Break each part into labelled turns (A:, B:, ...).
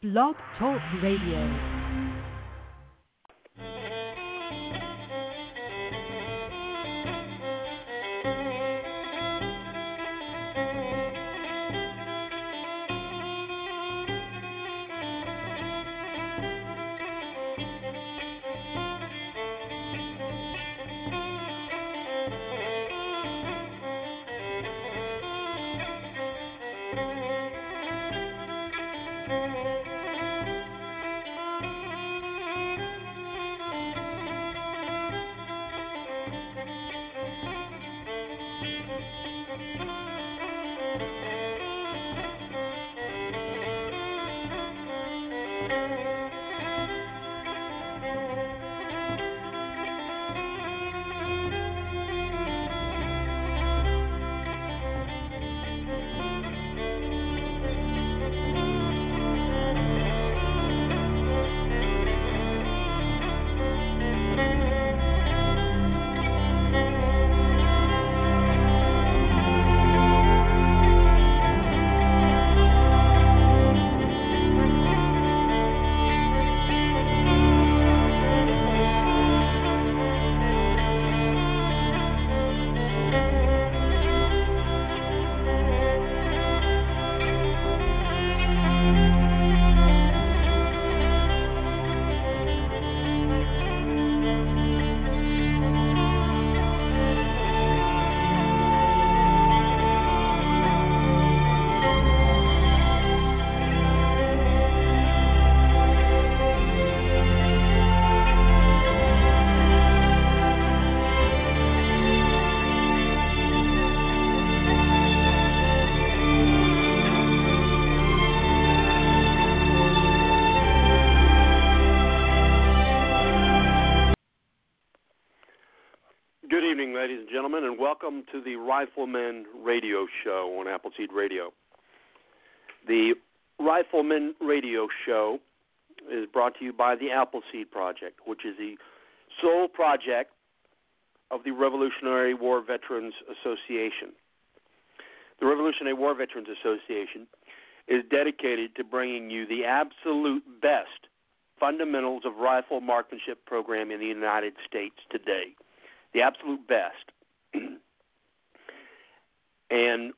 A: Blog Talk Radio.
B: Welcome to the Rifleman Radio Show on Appleseed Radio. The Rifleman Radio Show is brought to you by the Appleseed Project, which is the sole project of the Revolutionary War Veterans Association. The Revolutionary War Veterans Association is dedicated to bringing you the absolute best fundamentals of rifle marksmanship program in the United States today. The absolute best. and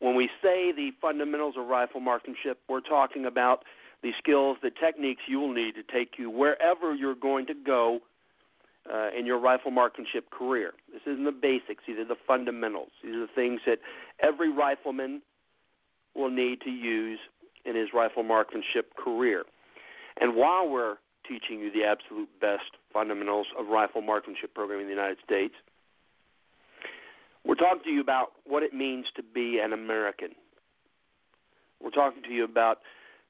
B: when we say the fundamentals of rifle marksmanship, we're talking about the skills, the techniques you will need to take you wherever you're going to go uh, in your rifle marksmanship career. This isn't the basics, these are the fundamentals. These are the things that every rifleman will need to use in his rifle marksmanship career. And while we're teaching you the absolute best fundamentals of rifle marksmanship program in the United States, we're talking to you about what it means to be an American. We're talking to you about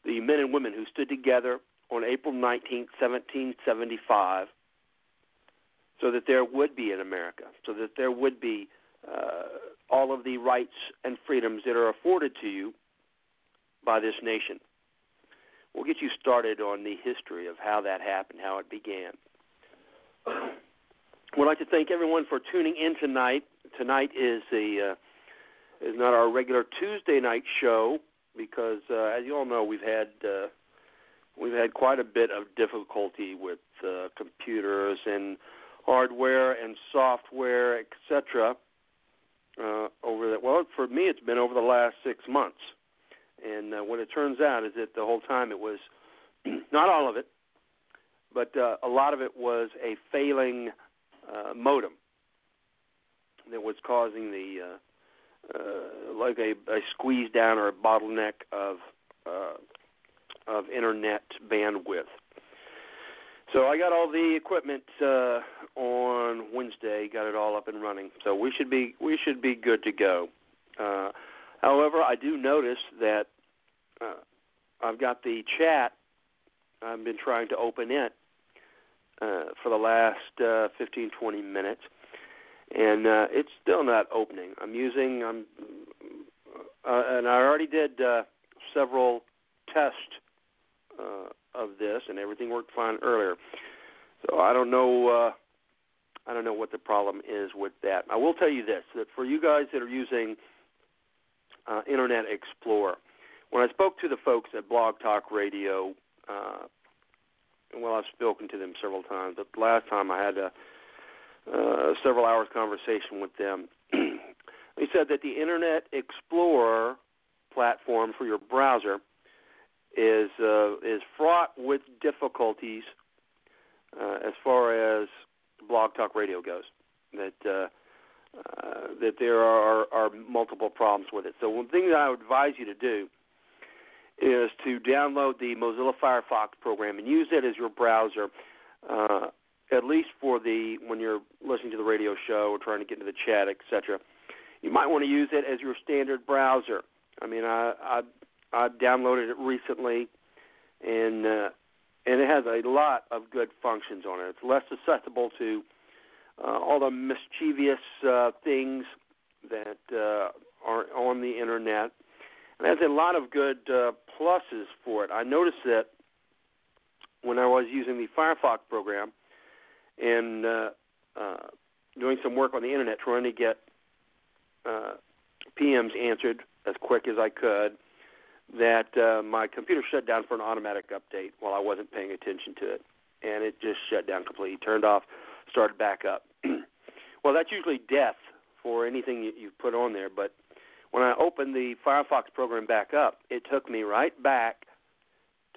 B: the men and women who stood together on April 19, 1775, so that there would be an America, so that there would be uh, all of the rights and freedoms that are afforded to you by this nation. We'll get you started on the history of how that happened, how it began. We'd like to thank everyone for tuning in tonight tonight is a uh, is not our regular Tuesday night show because, uh, as you all know, we've had uh, we've had quite a bit of difficulty with uh, computers and hardware and software, etc. Uh, over that, well, for me, it's been over the last six months, and uh, what it turns out is that the whole time it was not all of it, but uh, a lot of it was a failing uh, modem that was causing the uh, uh, like a, a squeeze down or a bottleneck of uh, of internet bandwidth. So I got all the equipment uh, on Wednesday, got it all up and running. So we should be we should be good to go. Uh, however, I do notice that uh, I've got the chat. I've been trying to open it uh, for the last uh, 15, 20 minutes, and uh, it's still not opening. I'm using I'm uh, and I already did uh, several tests uh, of this, and everything worked fine earlier. So I don't know. Uh, I don't know what the problem is with that. I will tell you this: that for you guys that are using uh, Internet Explorer, when I spoke to the folks at Blog Talk Radio, uh, well, I've spoken to them several times, but last time I had a uh, several hours conversation with them. they said that the Internet Explorer platform for your browser is uh, is fraught with difficulties uh, as far as Blog Talk Radio goes. That uh, that there are, are multiple problems with it. So one thing that I would advise you to do is to download the Mozilla Firefox program and use it as your browser, uh, at least for the when you're listening to the radio show or trying to get into the chat, etc. You might want to use it as your standard browser. I mean, I I, I downloaded it recently, and uh, and it has a lot of good functions on it. It's less susceptible to all the mischievous uh, things that uh, are on the internet. And has a lot of good uh, pluses for it. I noticed that when I was using the Firefox program and uh, uh, doing some work on the internet, trying to get uh, PMs answered as quick as I could, that uh, my computer shut down for an automatic update while I wasn't paying attention to it, and it just shut down completely, turned off, started back up. well, that's usually death for anything you, you put on there, but when I opened the Firefox program back up, it took me right back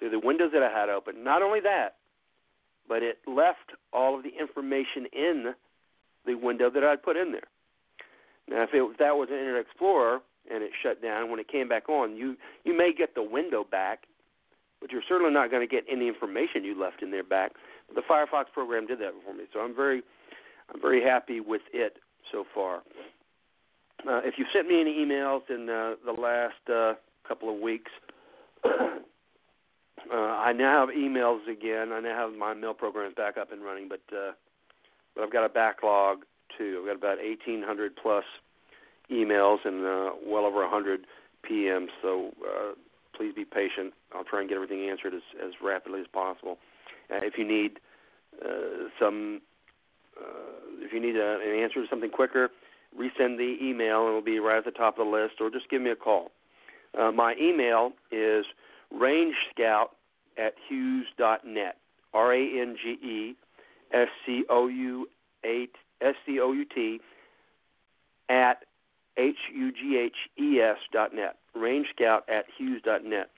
B: to the windows that I had open. Not only that, but it left all of the information in the window that I'd put in there. Now, if, it, if that was an Internet Explorer and it shut down, when it came back on, you you may get the window back, but you're certainly not going to get any information you left in there back. The Firefox program did that for me, so I'm very I'm very happy with it so far. Uh, if you've sent me any emails in uh, the last uh, couple of weeks, uh, I now have emails again. I now have my mail programs back up and running, but uh, but I've got a backlog too. I've got about 1,800 plus emails and uh, well over 100 PMs. So please be patient. I'll try and get everything answered as, as rapidly as possible. Uh, if you need uh, some, uh, if you need a, an answer to something quicker, resend the email and it'll be right at the top of the list, or just give me a call. Uh, my email is rangescout at hughes.net. R A N G E S C O U S C O U T at H U G H E S dot net. Range Scout at Hughes dot net.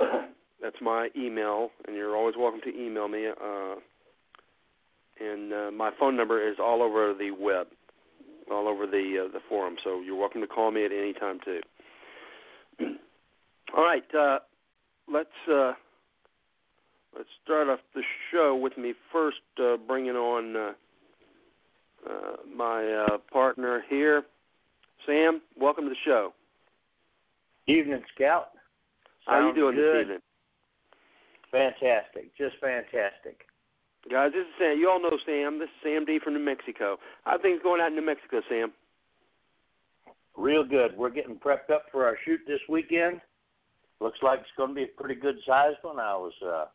B: That's my email, and you're always welcome to email me. Uh, and uh, my phone number is all over the web all over the uh, the forum. So you're welcome to call me at any time too. all right, uh, let's uh, let's start off the show with me first uh, bringing on uh, uh, my uh, partner here, Sam. Welcome to the show.
C: Evening, Scout.
B: Sounds How you doing
C: good.
B: this evening?
C: Fantastic, just fantastic.
B: Guys, this is Sam. You all know Sam. This is Sam D from New Mexico. How are things going out in New Mexico, Sam?
C: Real good. We're getting prepped up for our shoot this weekend. Looks like it's going to be a pretty good sized one. I was uh,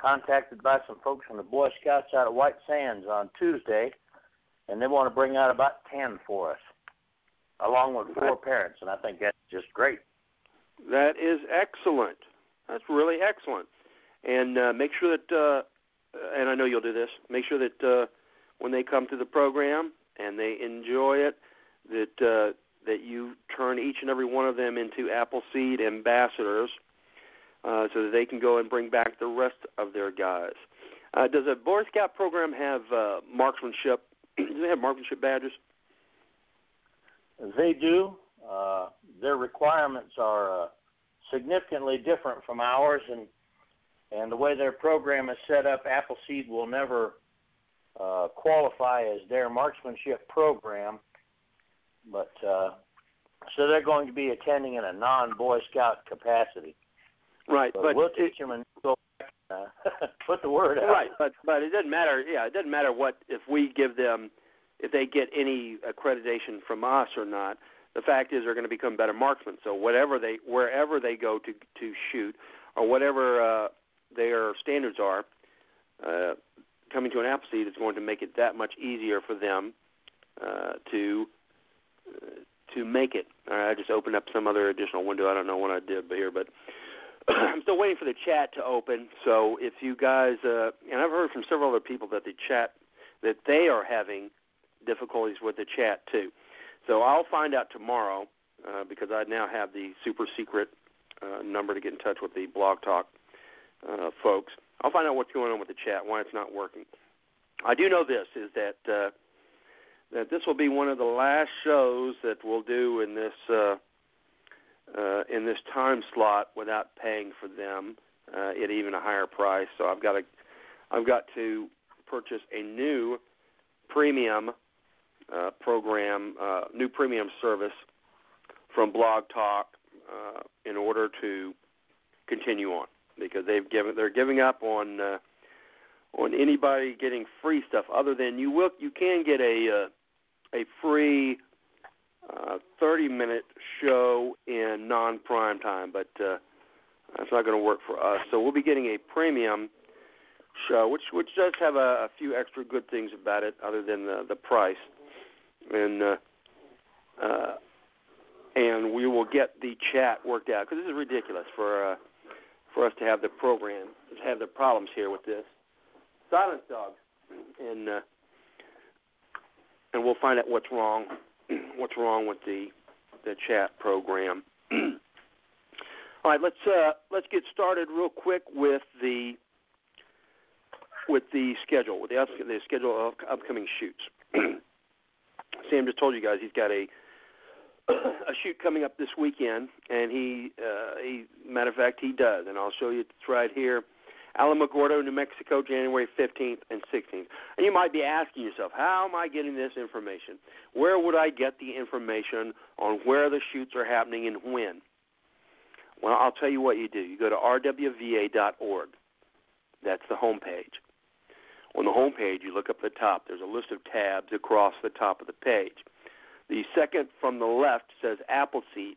C: contacted by some folks from the Boy Scouts out of White Sands on Tuesday, and they want to bring out about 10 for us, along with four parents, and I think that's just great.
B: That is excellent. That's really excellent. And uh, make sure that uh, and I know you'll do this. Make sure that uh, when they come to the program and they enjoy it, that uh, that you turn each and every one of them into Appleseed ambassadors, uh, so that they can go and bring back the rest of their guys. Uh, does a Boy Scout program have uh, marksmanship? do they have marksmanship badges?
C: They do. Uh, their requirements are uh, significantly different from ours, and and the way their program is set up, Appleseed will never uh, qualify as their marksmanship program, but uh, so they're going to be attending in a non-Boy Scout capacity.
B: Right,
C: but,
B: but
C: we'll teach them and go uh, put the word out.
B: Right, but but it doesn't matter. Yeah, it doesn't matter what if we give them if they get any accreditation from us or not. The fact is, they're going to become better marksmen. So whatever they wherever they go to to shoot, or whatever uh, their standards are, uh, coming to an Appleseed is going to make it that much easier for them uh, to uh, to make it. All right, I just opened up some other additional window. I don't know what I did here, but I'm still waiting for the chat to open. So if you guys, uh, and I've heard from several other people that the chat that they are having difficulties with the chat too. So I'll find out tomorrow uh, because I now have the super secret uh, number to get in touch with the Blog Talk uh, folks. I'll find out what's going on with the chat, why it's not working. I do know this is that uh, that this will be one of the last shows that we'll do in this uh, uh, in this time slot without paying for them uh, at even a higher price. So I've got to I've got to purchase a new premium uh, program, uh, new premium service from Blog Talk uh, in order to continue on because they've given they're giving up on uh, on anybody getting free stuff other than you will you can get a uh, a free uh, 30 minute show in non prime time, but uh, that's not going to work for us. So we'll be getting a premium show, which which does have a, a few extra good things about it, other than the the price, and uh, uh, and we will get the chat worked out because this is ridiculous for uh, for us to have the program to have the problems here with this silence dogs, and uh, and we'll find out what's wrong what's wrong with the the chat program. All right, let's uh, let's get started real quick with the with the schedule, with the, the schedule of upcoming shoots. Sam just told you guys he's got a a shoot coming up this weekend, and he, uh, he matter of fact, he does, and I'll show you. It's right here. Alamogordo, New Mexico, January 15th and 16th. And you might be asking yourself, how am I getting this information? Where would I get the information on where the shoots are happening and when? Well, I'll tell you what you do. You go to rwva.org. That's the home page. On the home page, you look up the top. There's a list of tabs across the top of the page. The second from the left says Appleseed.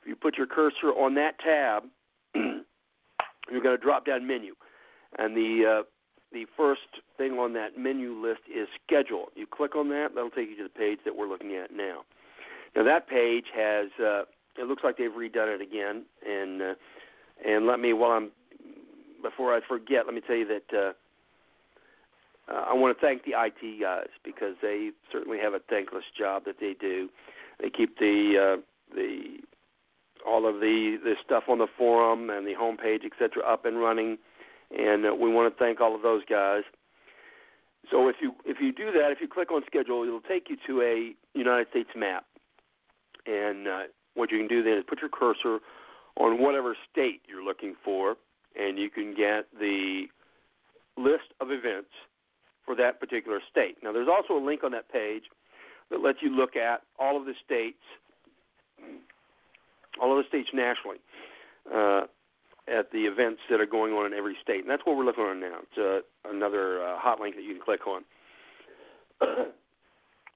B: If you put your cursor on that tab, you're going to drop down menu and the uh, the first thing on that menu list is schedule. You click on that, that'll take you to the page that we're looking at now. Now that page has uh, it looks like they've redone it again, and uh, and let me while I'm before I forget, let me tell you that. Uh, I want to thank the IT guys because they certainly have a thankless job that they do. They keep the uh, the all of the the stuff on the forum and the homepage, etc., up and running and uh, we want to thank all of those guys. So if you if you do that, if you click on schedule, it'll take you to a United States map, and uh, what you can do then is put your cursor on whatever state you're looking for, and you can get the list of events for that particular state. Now, there's also a link on that page that lets you look at all of the states, all of the states nationally. Uh, at the events that are going on in every state. And that's what we're looking on now. It's uh, another uh, hot link that you can click on.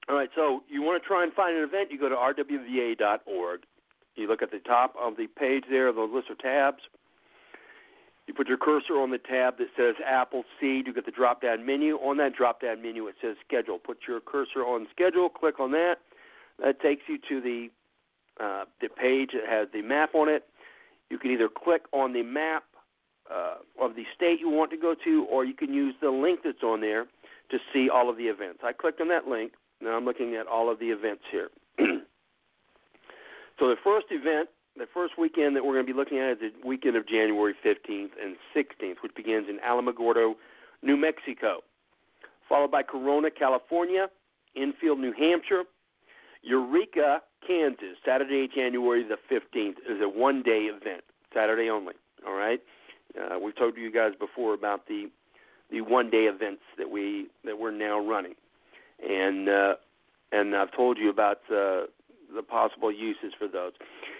B: All right, so you want to try and find an event, you go to rwva.org. You look at the top of the page there, the list of tabs. You put your cursor on the tab that says Apple Seed. You get the drop down menu. On that drop down menu, it says Schedule. Put your cursor on Schedule, click on that. That takes you to the uh, the page that has the map on it. You can either click on the map uh, of the state you want to go to, or you can use the link that's on there to see all of the events. I clicked on that link. Now I'm looking at all of the events here. so the first event, the first weekend that we're going to be looking at is the weekend of January 15th and 16th, which begins in Alamogordo, New Mexico, followed by Corona, California, Enfield, New Hampshire, Eureka, Kansas, Saturday, January the 15th, is a one day event, Saturday only. All right? Uh, we've told you guys before about the the one day events that we that we're now running, and uh, and I've told you about uh, the possible uses for those.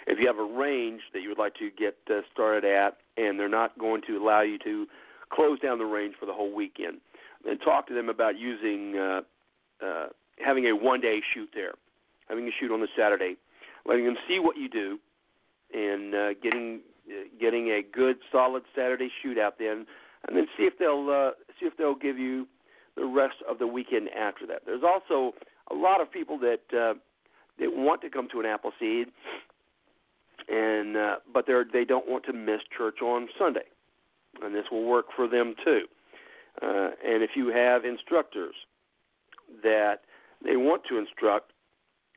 B: If you have a range that you would like to get uh, started at, and they're not going to allow you to close down the range for the whole weekend, then talk to them about using uh, uh, having a one day shoot there having a shoot on the Saturday, letting them see what you do, and uh, getting uh, getting a good solid Saturday shoot out then, and then see if they'll uh, see if they'll give you the rest of the weekend after that. There's also a lot of people that uh, they want to come to an Appleseed, and uh, but they they don't want to miss church on Sunday, and this will work for them too. Uh, and if you have instructors that they want to instruct,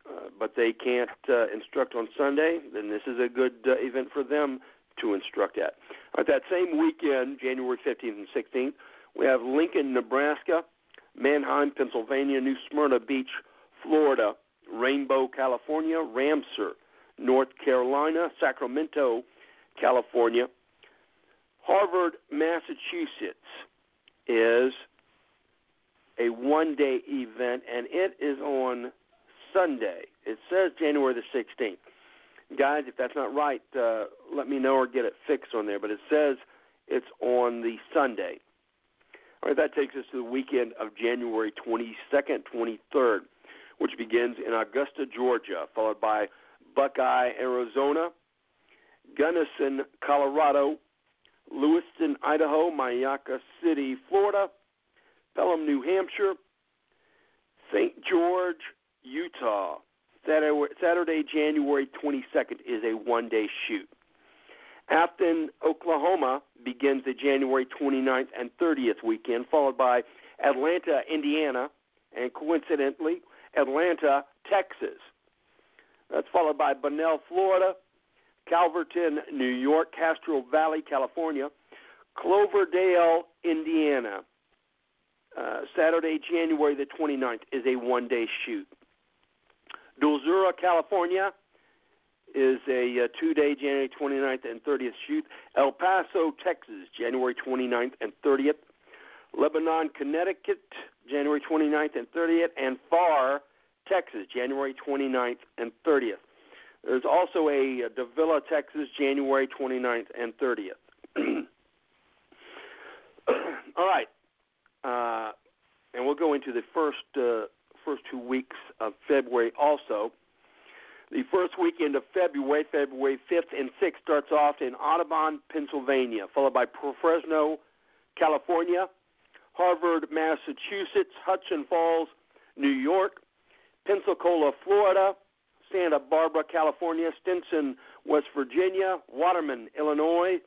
B: uh, but they can't uh, instruct on Sunday, then this is a good uh, event for them to instruct at. At that same weekend, January 15th and 16th, we have Lincoln, Nebraska, Manheim, Pennsylvania, New Smyrna Beach, Florida, Rainbow, California, Ramseur, North Carolina, Sacramento, California, Harvard, Massachusetts is a one day event, and it is on Sunday. It says January the 16th. Guys, if that's not right, uh, let me know or get it fixed on there, but it says it's on the Sunday. All right, that takes us to the weekend of January 22nd, 23rd, which begins in Augusta, Georgia, followed by Buckeye, Arizona, Gunnison, Colorado, Lewiston, Idaho, Mayaca City, Florida, Pelham, New Hampshire, St. George, Utah. Saturday, January 22nd is a one day shoot. Afton, Oklahoma begins the January 29th and 30th weekend, followed by Atlanta, Indiana, and coincidentally, Atlanta, Texas. That's followed by Bunnell, Florida, Calverton, New York, Castro Valley, California, Cloverdale, Indiana. Uh, Saturday, January the 29th is a one day shoot. Dulzura, California is a uh, two day January 29th and 30th shoot. El Paso, Texas, January 29th and 30th. Lebanon, Connecticut, January 29th and 30th. And Pharr, Texas, January 29th and 30th. There's also a Davilla, Texas, January 29th and 30th. All right. Uh, and we'll go into the first uh, first two weeks of February also. The first weekend of February, February 5th and 6th, starts off in Audubon, Pennsylvania, followed by Fresno, California, Harvard, Massachusetts, Hudson Falls, New York, Pensacola, Florida, Santa Barbara, California, Stinson, West Virginia, Waterman, Illinois.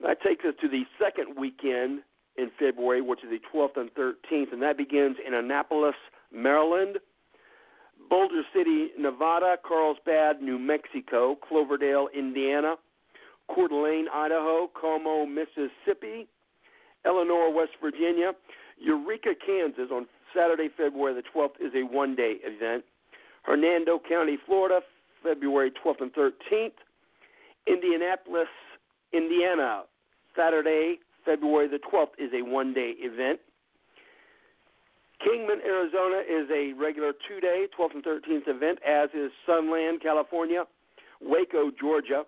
B: That takes us to the second weekend in February, which is the 12th and 13th, and that begins in Annapolis, Maryland, Boulder City, Nevada, Carlsbad, New Mexico, Cloverdale, Indiana, Coeur d'Alene, Idaho, Como, Mississippi, Eleanor, West Virginia, Eureka, Kansas on Saturday, February the 12th is a one-day event. Hernando County, Florida, February 12th and 13th. Indianapolis, Indiana, Saturday, February the 12th is a one-day event. Kingman, Arizona is a regular two-day, 12th and 13th event, as is Sunland, California, Waco, Georgia,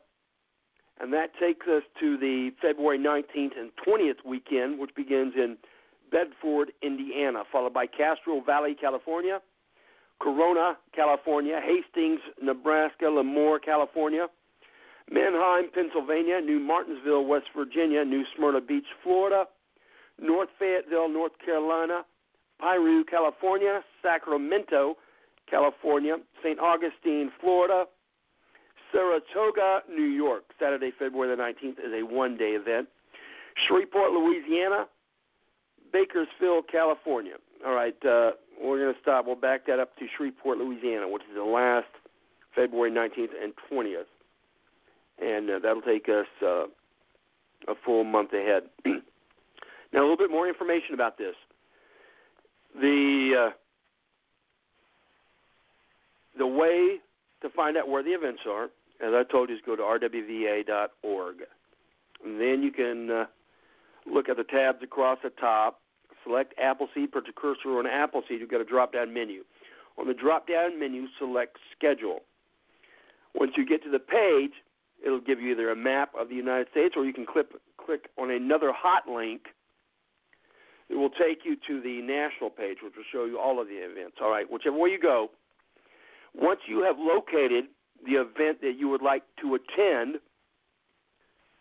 B: and that takes us to the February 19th and 20th weekend, which begins in Bedford, Indiana, followed by Castro Valley, California, Corona, California, Hastings, Nebraska, Lemoore, California, Manheim, Pennsylvania, New Martinsville, West Virginia, New Smyrna Beach, Florida, North Fayetteville, North Carolina, Piru, California, Sacramento, California, St. Augustine, Florida, Saratoga, New York. Saturday, February the 19th is a one day event. Shreveport, Louisiana, Bakersfield, California. All right, uh, we're going to stop. We'll back that up to Shreveport, Louisiana, which is the last February 19th and 20th. And uh, that'll take us uh, a full month ahead. now, a little bit more information about this. The uh, the way to find out where the events are, as I told you, is go to rwva.org. And then you can uh, look at the tabs across the top, select Appleseed, put your cursor on Appleseed, you've got a drop down menu. On the drop down menu, select Schedule. Once you get to the page, it'll give you either a map of the United States or you can click, click on another hot link it will take you to the national page, which will show you all of the events. All right, whichever way you go, once you have located the event that you would like to attend,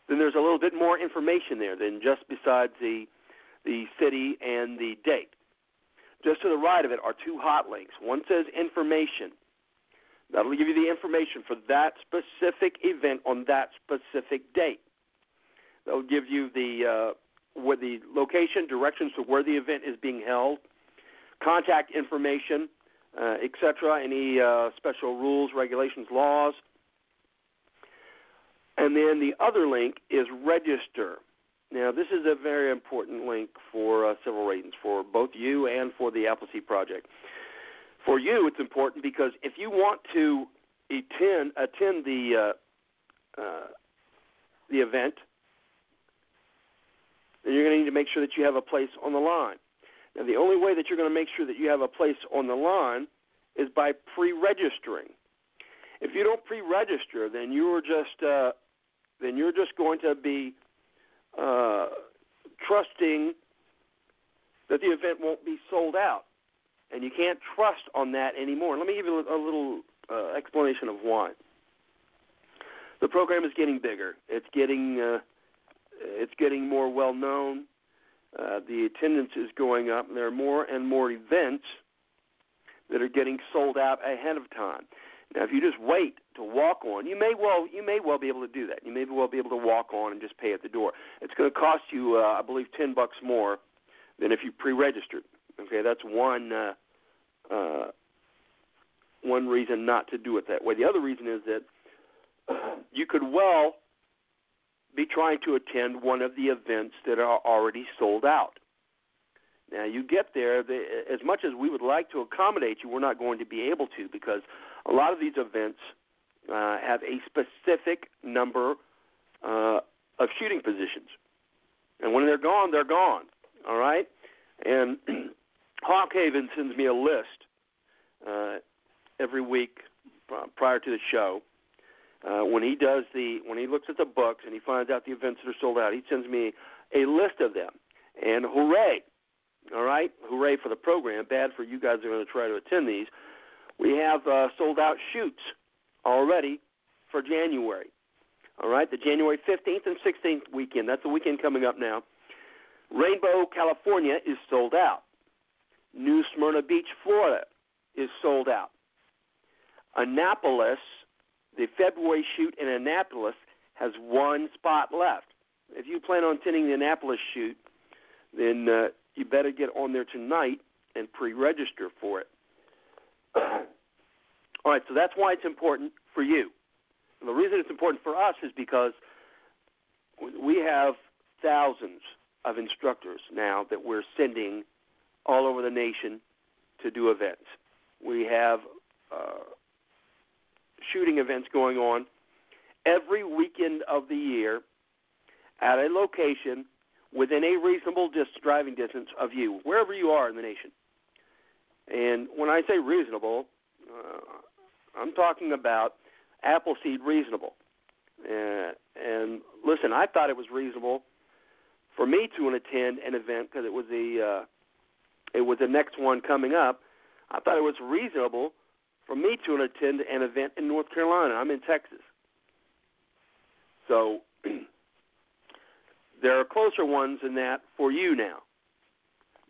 B: then there's a little bit more information there than just besides the the city and the date. Just to the right of it are two hot links. One says information. That'll give you the information for that specific event on that specific date. That'll give you the uh, where the location, directions to where the event is being held, contact information, uh, etc. Any uh, special rules, regulations, laws. And then the other link is register. Now, this is a very important link for uh, civil ratings for both you and for the Appleseed Project. For you, it's important because if you want to attend attend the uh, uh, the event, then you're going to need to make sure that you have a place on the line. Now, the only way that you're going to make sure that you have a place on the line is by pre-registering. If you don't pre-register, then you're just uh, then you're just going to be uh, trusting that the event won't be sold out, and you can't trust on that anymore. Let me give you a little uh, explanation of why. The program is getting bigger. It's getting uh, it's getting more well known. Uh, the attendance is going up, and there are more and more events that are getting sold out ahead of time. Now, if you just wait to walk on, you may well you may well be able to do that. You may well be able to walk on and just pay at the door. It's going to cost you, uh, I believe, ten bucks more than if you pre-registered. Okay, that's one uh, uh, one reason not to do it that way. The other reason is that you could well be trying to attend one of the events that are already sold out. Now you get there, they, as much as we would like to accommodate you, we're not going to be able to because a lot of these events uh, have a specific number uh, of shooting positions, and when they're gone, they're gone. All right, and Hawkhaven sends me a list uh, every week prior to the show. Uh, when he does the when he looks at the books and he finds out the events that are sold out, he sends me a list of them. And hooray! All right, hooray for the program. Bad for you guys who are going to try to attend these. We have uh, sold out shoots already for January. All right, the January 15th and 16th weekend. That's the weekend coming up now. Rainbow, California is sold out. New Smyrna Beach, Florida is sold out. Annapolis, the February shoot in Annapolis, has one spot left. If you plan on attending the Annapolis shoot, then uh, you better get on there tonight and pre-register for it. All right, so that's why it's important for you. And the reason it's important for us is because we have thousands of instructors now that we're sending all over the nation to do events. We have uh, shooting events going on every weekend of the year at a location within a reasonable dis- driving distance of you, wherever you are in the nation. And when I say reasonable, uh, I'm talking about Appleseed reasonable. Uh, and listen, I thought it was reasonable for me to attend an event because it was the uh, it was the next one coming up. I thought it was reasonable for me to attend an event in North Carolina. I'm in Texas, so there are closer ones than that for you now.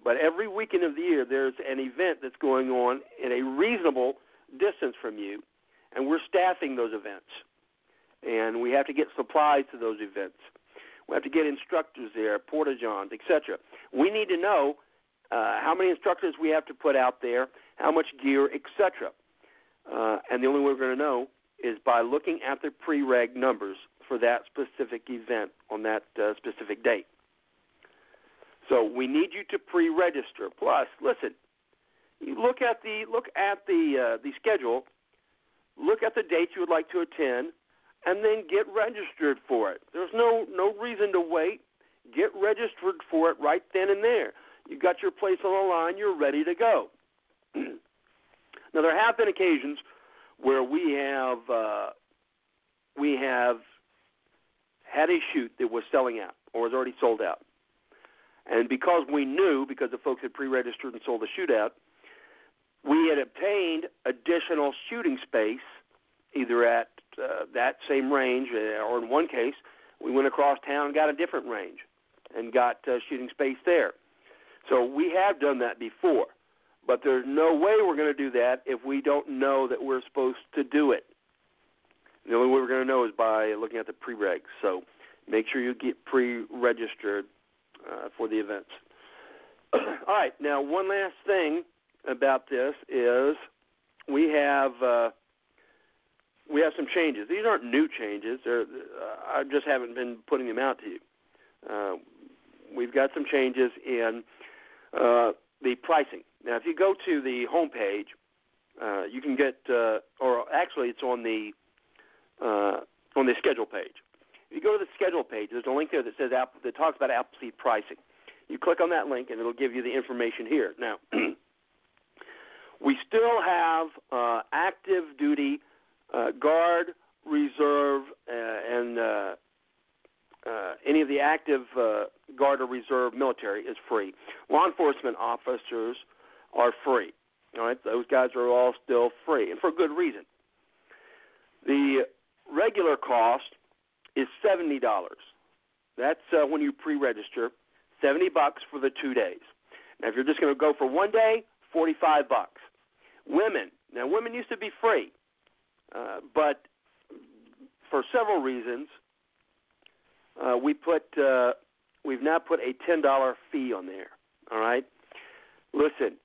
B: But every weekend of the year, there's an event that's going on in a reasonable distance from you, and we're staffing those events. And we have to get supplies to those events. We have to get instructors there, porta johns, etc. We need to know uh, how many instructors we have to put out there, how much gear, etc. Uh, and the only way we're going to know is by looking at the pre-reg numbers for that specific event on that uh, specific date. So we need you to pre-register. Plus, listen, look at the look at the uh, the schedule, look at the dates you would like to attend, and then get registered for it. There's no no reason to wait. Get registered for it right then and there. You've got your place on the line. You're ready to go. now there have been occasions where we have uh, we have had a shoot that was selling out or was already sold out. And because we knew, because the folks had pre-registered and sold the shootout, we had obtained additional shooting space, either at uh, that same range, uh, or in one case, we went across town and got a different range and got uh, shooting space there. So we have done that before. But there's no way we're going to do that if we don't know that we're supposed to do it. The only way we're going to know is by looking at the preregs. So make sure you get pre-registered uh, for the events. All right. Now, one last thing about this is we have uh, we have some changes. These aren't new changes. They're, uh, I just haven't been putting them out to you. Uh, we've got some changes in uh, the pricing. Now, if you go to the home page, uh, you can get, uh, or actually, it's on the uh, on the schedule page. If you go to the schedule page, there's a link there that says that talks about Appleseed pricing. You click on that link, and it'll give you the information here. Now, we still have uh, active duty uh, guard, reserve, uh, and uh, uh, any of the active uh, guard or reserve military is free. Law enforcement officers are free. All right, those guys are all still free, and for good reason. The regular cost is seventy dollars. That's uh, when you pre-register, seventy bucks for the two days. Now, if you're just going to go for one day, forty-five bucks. Women. Now, women used to be free, uh, but for several reasons, uh, we put uh, we've now put a ten dollar fee on there. All right, listen,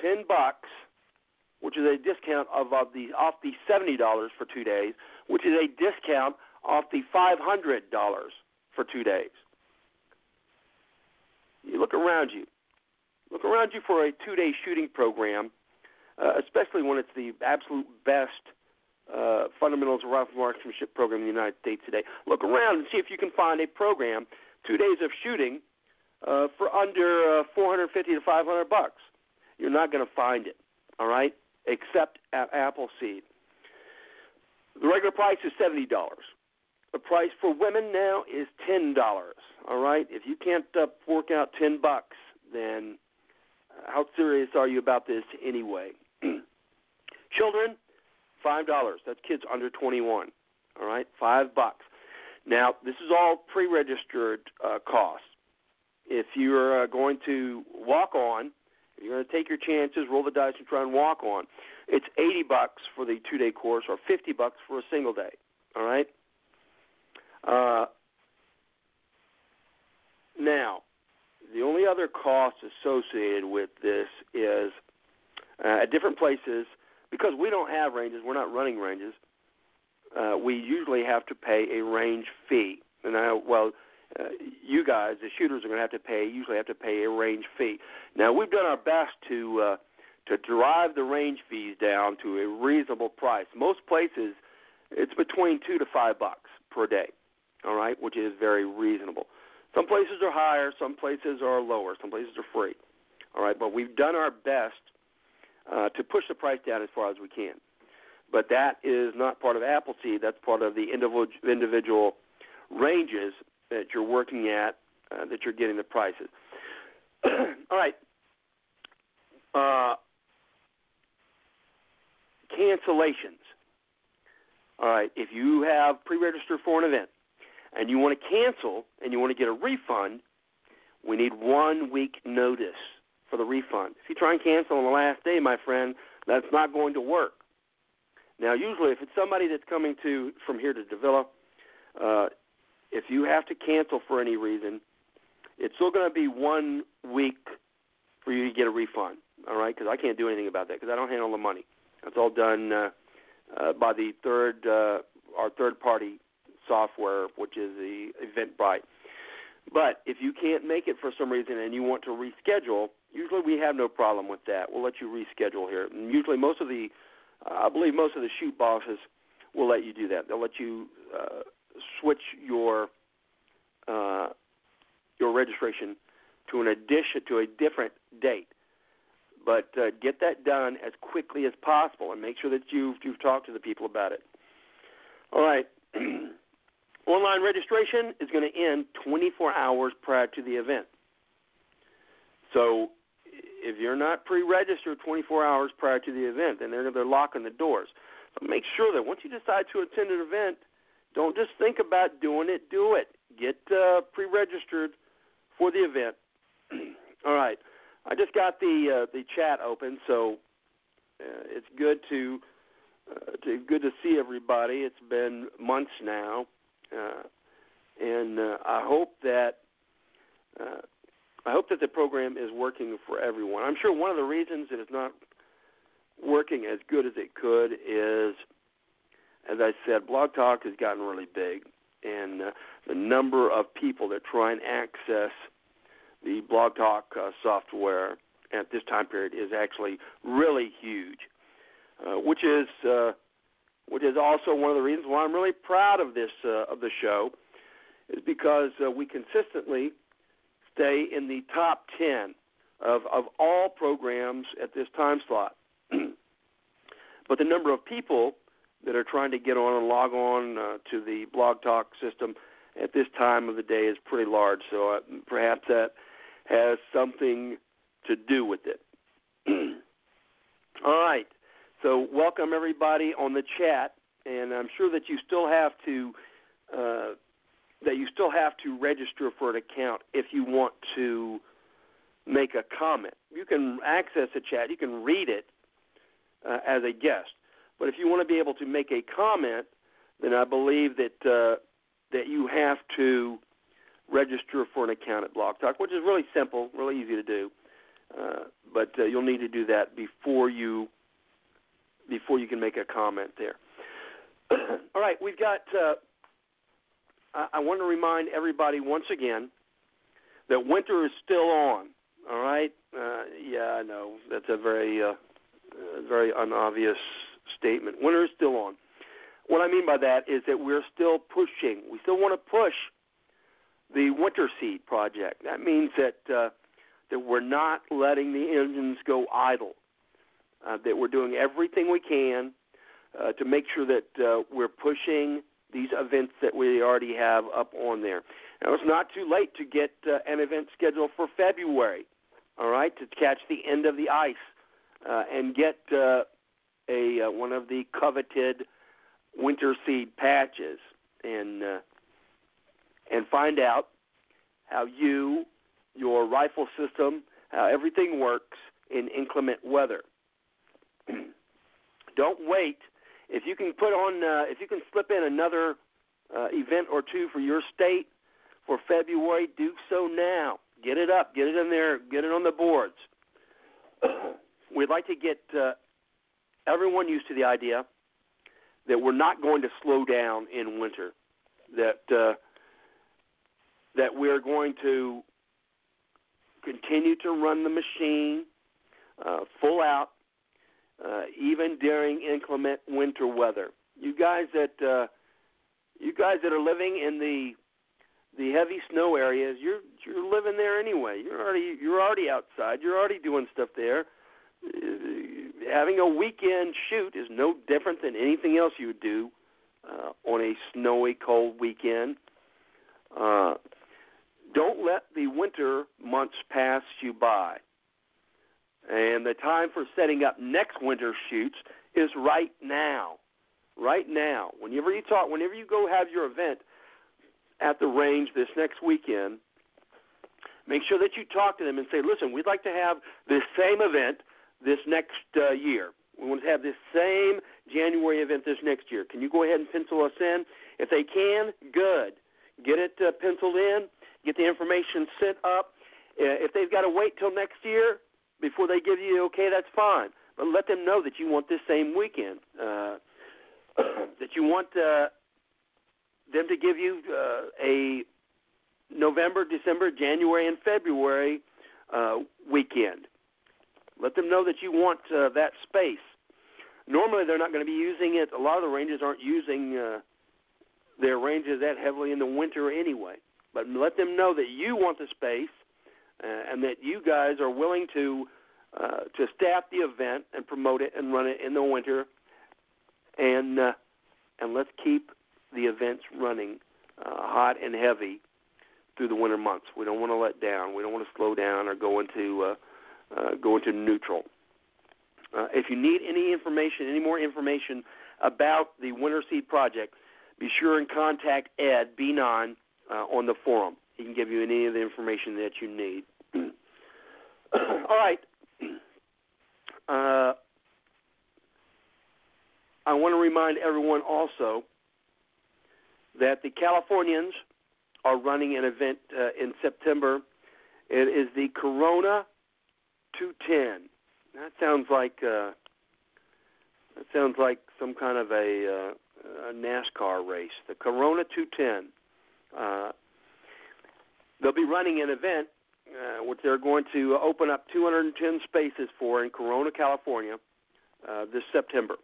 B: ten bucks, which is a discount of, of the off the seventy dollars for two days, which is a discount off the five hundred dollars for two days. You look around you. Look around you for a two-day shooting program, uh, especially when it's the absolute best uh, fundamentals of rifle marksmanship program in the United States today. Look around and see if you can find a program, two days of shooting, uh, for under uh, 450 to 500 bucks. You're not going to find it, all right, except at Appleseed. The regular price is seventy dollars. The price for women now is ten dollars. All right, if you can't uh, fork out ten bucks, then how serious are you about this anyway? Children, five dollars. That's kids under 21. All right, five bucks. Now this is all pre-registered uh, costs. If you're uh, going to walk on, if you're going to take your chances, roll the dice, and try and walk on, it's 80 bucks for the two-day course or 50 bucks for a single day. All right. Uh, now, the only other cost associated with this is uh, at different places because we don't have ranges, we're not running ranges. Uh, we usually have to pay a range fee. And I, well, uh, you guys, the shooters, are going to have to pay. Usually, have to pay a range fee. Now, we've done our best to uh, to drive the range fees down to a reasonable price. Most places, it's between two to five bucks per day. All right, which is very reasonable. Some places are higher, some places are lower, some places are free. All right, but we've done our best uh, to push the price down as far as we can. But that is not part of Appleseed. That's part of the individual, ranges that you're working at uh, that you're getting the prices. All right. Uh, cancellations. All right. If you have pre-registered for an event and you want to cancel and you want to get a refund, we need one week notice for the refund. If you try and cancel on the last day, my friend, that's not going to work. Now, usually, if it's somebody that's coming to from here to Davilla, uh, if you have to cancel for any reason, it's still going to be one week for you to get a refund. All right, because I can't do anything about that because I don't handle the money. That's all done uh, uh, by the third uh, our third party software, which is the Eventbrite. But if you can't make it for some reason and you want to reschedule, usually we have no problem with that. We'll let you reschedule here. And usually, most of the, uh, I believe, most of the shoot bosses will let you do that. They'll let you uh, switch your uh, your registration to an addition to a different date. But uh, get that done as quickly as possible, and make sure that you've you've talked to the people about it. All right. Online registration is going to end 24 hours prior to the event. So if you're not pre-registered 24 hours prior to the event, then they're they're locking the doors. So make sure that once you decide to attend an event, don't just think about doing it. Do it. Get uh, pre-registered for the event. All right. I just got the uh, the chat open, so uh, it's good to uh, to good to see everybody. It's been months now, and uh, I hope that uh, I hope that the program is working for everyone. I'm sure one of the reasons it is not working as good as it could is, as I said, Blog Talk has gotten really big, and uh, the number of people that try and access the Blog Talk uh, software at this time period is actually really huge, uh, which is uh, is also one of the reasons why I'm really proud of this uh, of the show, is because uh, we consistently stay in the top ten of of all programs at this time slot. but the number of people that are trying to get on and log on uh, to the Blog Talk system at this time of the day is pretty large. So uh, perhaps that has something to do with it. All right. So welcome everybody on the chat, and I'm sure that you still have to uh, that you still have to register for an account if you want to make a comment. You can access the chat, you can read it uh, as a guest, but if you want to be able to make a comment, then I believe that uh, that you have to register for an account at Blog Talk, which is really simple, really easy to do. Uh, but uh, you'll need to do that before you before you can make a comment there. All right, we've got. Uh, I, want to remind everybody once again that winter is still on. All right. Uh, yeah, I know that's a very uh, very unobvious statement. Winter is still on. What I mean by that is that we're still pushing. We still want to push the winter seed project. That means that uh, that we're not letting the engines go idle. Uh, that we're doing everything we can uh, to make sure that uh, we're pushing these events that we already have up on there. Now it's not too late to get uh, an event scheduled for February. All right, to catch the end of the ice uh, and get uh, a uh, one of the coveted winter seed patches and uh, and find out how you, your rifle system, how everything works in inclement weather. Don't wait. If you can put on, uh, if you can slip in another uh, event or two for your state for February, do so now. Get it up, get it in there, get it on the boards. We'd like to get uh, everyone used to the idea that we're not going to slow down in winter. That uh, that we're going to continue to run the machine uh, full out, uh, even during inclement winter weather. You guys that uh, you guys that are living in the the heavy snow areas, you're you're living there anyway. You're already you're already outside. You're already doing stuff there. Uh, having a weekend shoot is no different than anything else you would do uh, on a snowy, cold weekend. Uh, don't let the winter months pass you by. And the time for setting up next winter shoots is right now. Right now. Whenever you talk, whenever you go have your event at the range this next weekend, make sure that you talk to them and say, listen, we'd like to have this same event this next uh, year. We want to have this same January event this next year. Can you go ahead and pencil us in? If they can, good. Get it uh, penciled in get the information sent up. Uh, if they've got to wait till next year before they give you okay, that's fine. But let them know that you want this same weekend, uh, that you want uh, them to give you uh, a November, December, January, and February uh, weekend. Let them know that you want uh, that space. Normally, they're not going to be using it. A lot of the ranges aren't using uh, their ranges that heavily in the winter anyway but let them know that you want the space and that you guys are willing to uh, to staff the event and promote it and run it in the winter, and uh, and let's keep the events running uh, hot and heavy through the winter months. We don't want to let down. We don't want to slow down or go into uh, uh, go into neutral. Uh, if you need any information, any more information about the Winter Seed Project, be sure and contact Ed B9 uh, on the forum. He can give you any of the information that you need. All right. Uh, I want to remind everyone also that the Californians are running an event uh, in September. It is the Corona 210. That sounds like uh, that sounds like some kind of a, uh, a NASCAR race. The Corona 210. Uh, they'll be running an event uh, which they're going to open up 210 spaces for in Corona, California, uh, this September.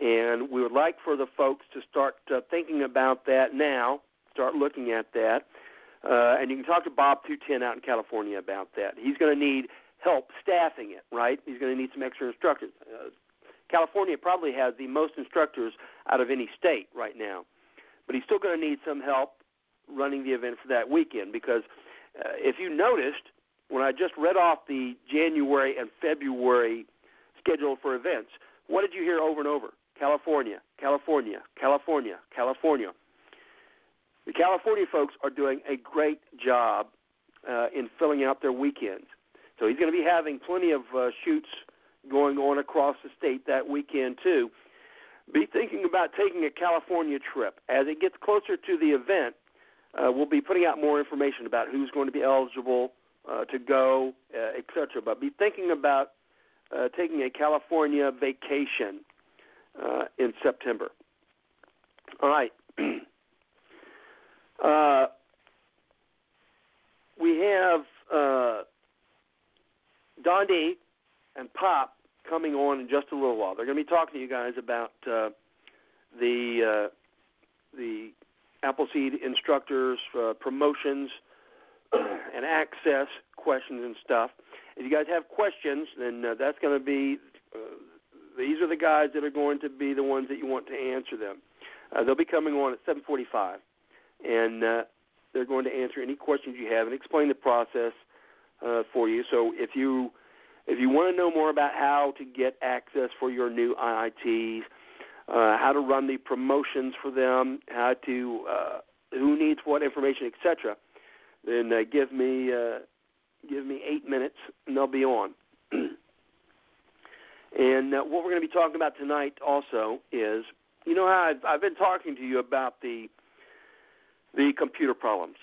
B: And we would like for the folks to start uh, thinking about that now, start looking at that. Uh, and you can talk to Bob 210 out in California about that. He's going to need help staffing it, right? He's going to need some extra instructors. Uh, California probably has the most instructors out of any state right now, but he's still going to need some help running the event for that weekend because uh, if you noticed, when I just read off the January and February schedule for events, what did you hear over and over? California, California, California, California. The California folks are doing a great job uh, in filling out their weekends. So he's going to be having plenty of uh, shoots going on across the state that weekend too. Be thinking about taking a California trip. As it gets closer to the event, we'll be putting out more information about who's going to be eligible uh, to go, uh, etc. But be thinking about uh, taking a California vacation uh, in September. All right. uh, we have uh, and Pop coming on in just a little while. They're going to be talking to you guys about uh, the uh, the Appleseed instructors, uh, promotions, and access questions and stuff. If you guys have questions, then uh, that's going to be uh, these are the guys that are going to be the ones that you want to answer them. Uh, they'll be coming on at 7:45, and uh, they're going to answer any questions you have and explain the process for you. So if you if you want to know more about how to get access for your new IITs, uh, how to run the promotions for them, how to uh, who needs what information, etc., then uh, give me uh, give me eight minutes and they'll be on. And uh, what we're going to be talking about tonight also is, you know, I've, I've been talking to you about the the computer problems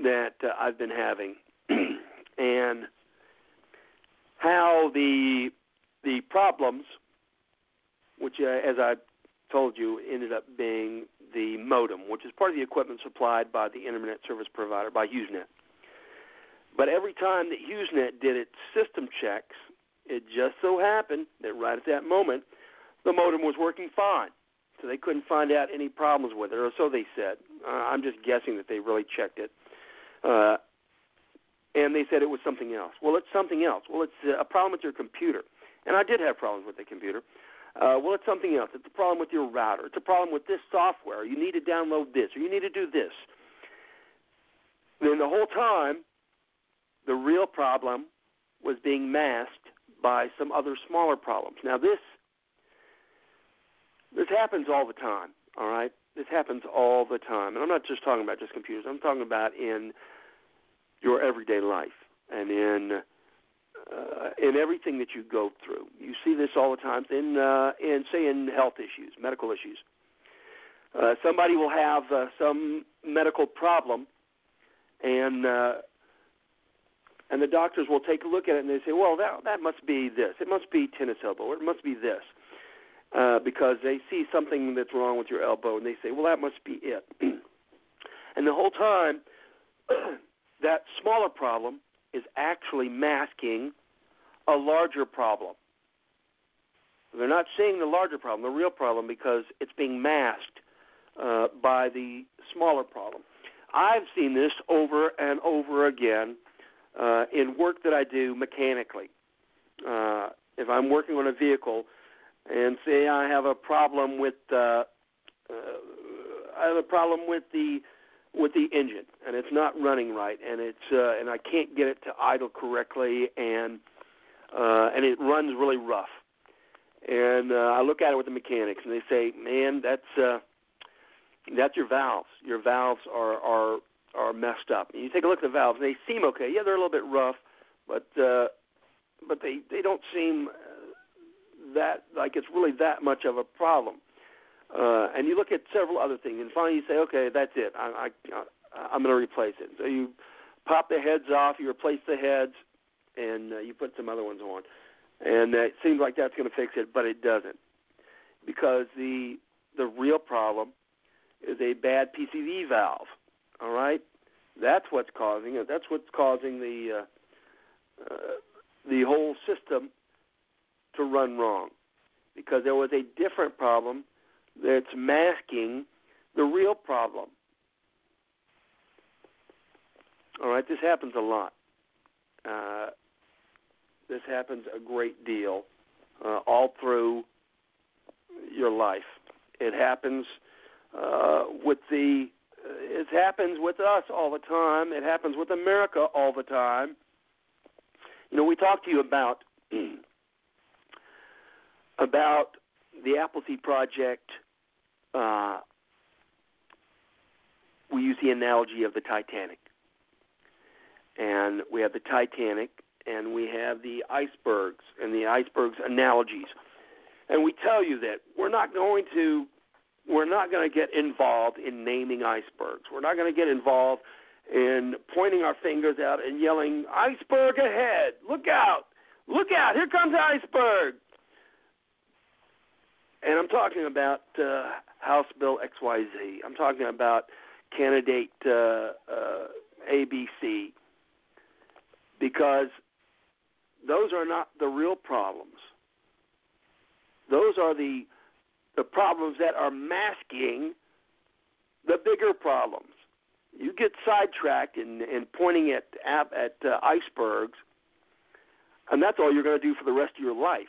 B: that uh, I've been having, and how the the problems, which uh, as I told you, ended up being the modem, which is part of the equipment supplied by the internet service provider by HughesNet. But every time that HughesNet did its system checks it just so happened that right at that moment, the modem was working fine. So they couldn't find out any problems with it, or so they said. Uh, I'm just guessing that they really checked it. Uh, and they said it was something else. Well, it's something else. Well, it's a problem with your computer. And I did have problems with the computer. Uh, well, it's something else. It's a problem with your router. It's a problem with this software. You need to download this, or you need to do this. And the whole time, the real problem was being masked by some other smaller problems. Now this this happens all the time, all right? This happens all the time. And I'm not just talking about just computers. I'm talking about in your everyday life and in uh, in everything that you go through. You see this all the time in uh, in say in health issues, medical issues. Uh, somebody will have uh, some medical problem, and uh, and the doctors will take a look at it and they say, well, that that must be this. It must be tennis elbow. Or it must be this. Uh, because they see something that's wrong with your elbow and they say, well, that must be it. and the whole time, that smaller problem is actually masking a larger problem. They're not seeing the larger problem, the real problem, because it's being masked uh, by the smaller problem. I've seen this over and over again uh, in work that I do mechanically. Uh, if I'm working on a vehicle, and say I have a problem with uh, uh, I have a problem with the with the engine, and it's not running right, and it's uh, and I can't get it to idle correctly, and uh, and it runs really rough. And uh, I look at it with the mechanics, and they say, "Man, that's uh, that's your valves. Your valves are are are messed up. And you take a look at the valves, and they seem okay. Yeah, they're a little bit rough, but uh, but they they don't seem uh, that like it's really that much of a problem. Uh, and you look at several other things, and finally you say, okay, that's it. I, I I'm going to replace it. So you pop the heads off, you replace the heads, and uh, you put some other ones on, and it seems like that's going to fix it, but it doesn't, because the the real problem is a bad PCV valve. All right, that's what's causing it. That's what's causing the uh, uh, the whole system to run wrong, because there was a different problem that's masking the real problem. All right, this happens a lot. Uh, this happens a great deal uh, all through your life. It happens uh, with the. It happens with us all the time. It happens with America all the time. You know, we talked to you about about the Appleseed Project. Uh, we use the analogy of the Titanic and we have the Titanic, and we have the icebergs and the icebergs analogies. And we tell you that we're not going to we're not going to get involved in naming icebergs. We're not going to get involved in pointing our fingers out and yelling, "Iceberg ahead! Look out! Look out! Here comes iceberg!" And I'm talking about uh, House Bill XYZ. I'm talking about candidate uh, uh, ABC because those are not the real problems. Those are the the problems that are masking the bigger problems. You get sidetracked in, in pointing at at uh, icebergs, and that's all you're going to do for the rest of your life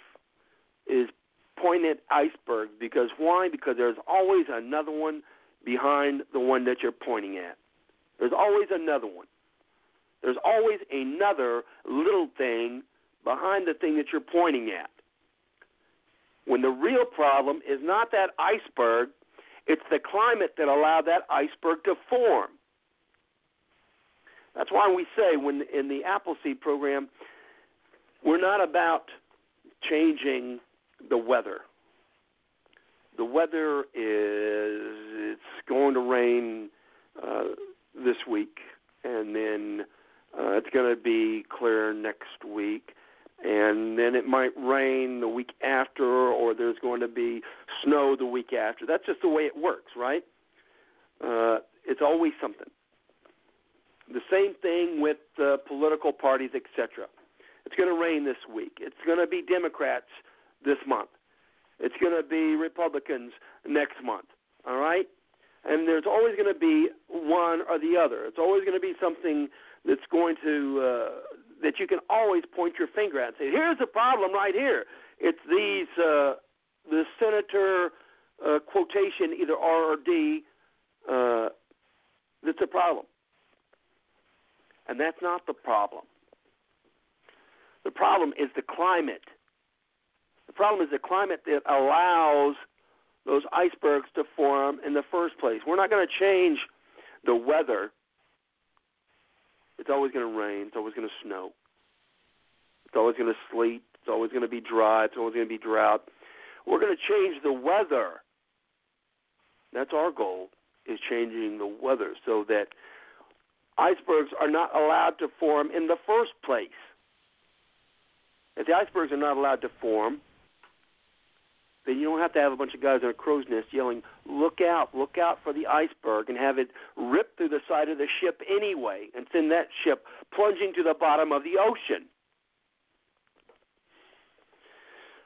B: is point at icebergs. Because why? Because there's always another one behind the one that you're pointing at. There's always another one. There's always another little thing behind the thing that you're pointing at. When the real problem is not that iceberg, it's the climate that allowed that iceberg to form. That's why we say when in the Appleseed program, we're not about changing the weather. The weather is it's going to rain uh, this week, and then uh, it's going to be clear next week, and then it might rain the week after, or there's going to be snow the week after. That's just the way it works, right? Uh, it's always something. The same thing with uh, political parties, etc. It's going to rain this week. It's going to be Democrats this month. It's going to be Republicans next month. All right? And there's always going to be one or the other. It's always going to be something that's going to uh, that you can always point your finger at and say, "Here's the problem right here. It's these uh, the senator uh, quotation either R or D uh, that's a problem." And that's not the problem. The problem is the climate. The problem is the climate that allows those icebergs to form in the first place. We're not going to change the weather it's always going to rain. It's always going to snow. It's always going to sleet. It's always going to be dry. It's always going to be drought. We're going to change the weather. That's our goal, is changing the weather so that icebergs are not allowed to form in the first place. If the icebergs are not allowed to form, then you don't have to have a bunch of guys in a crow's nest yelling, "Look out! Look out for the iceberg!" and have it rip through the side of the ship anyway, and send that ship plunging to the bottom of the ocean.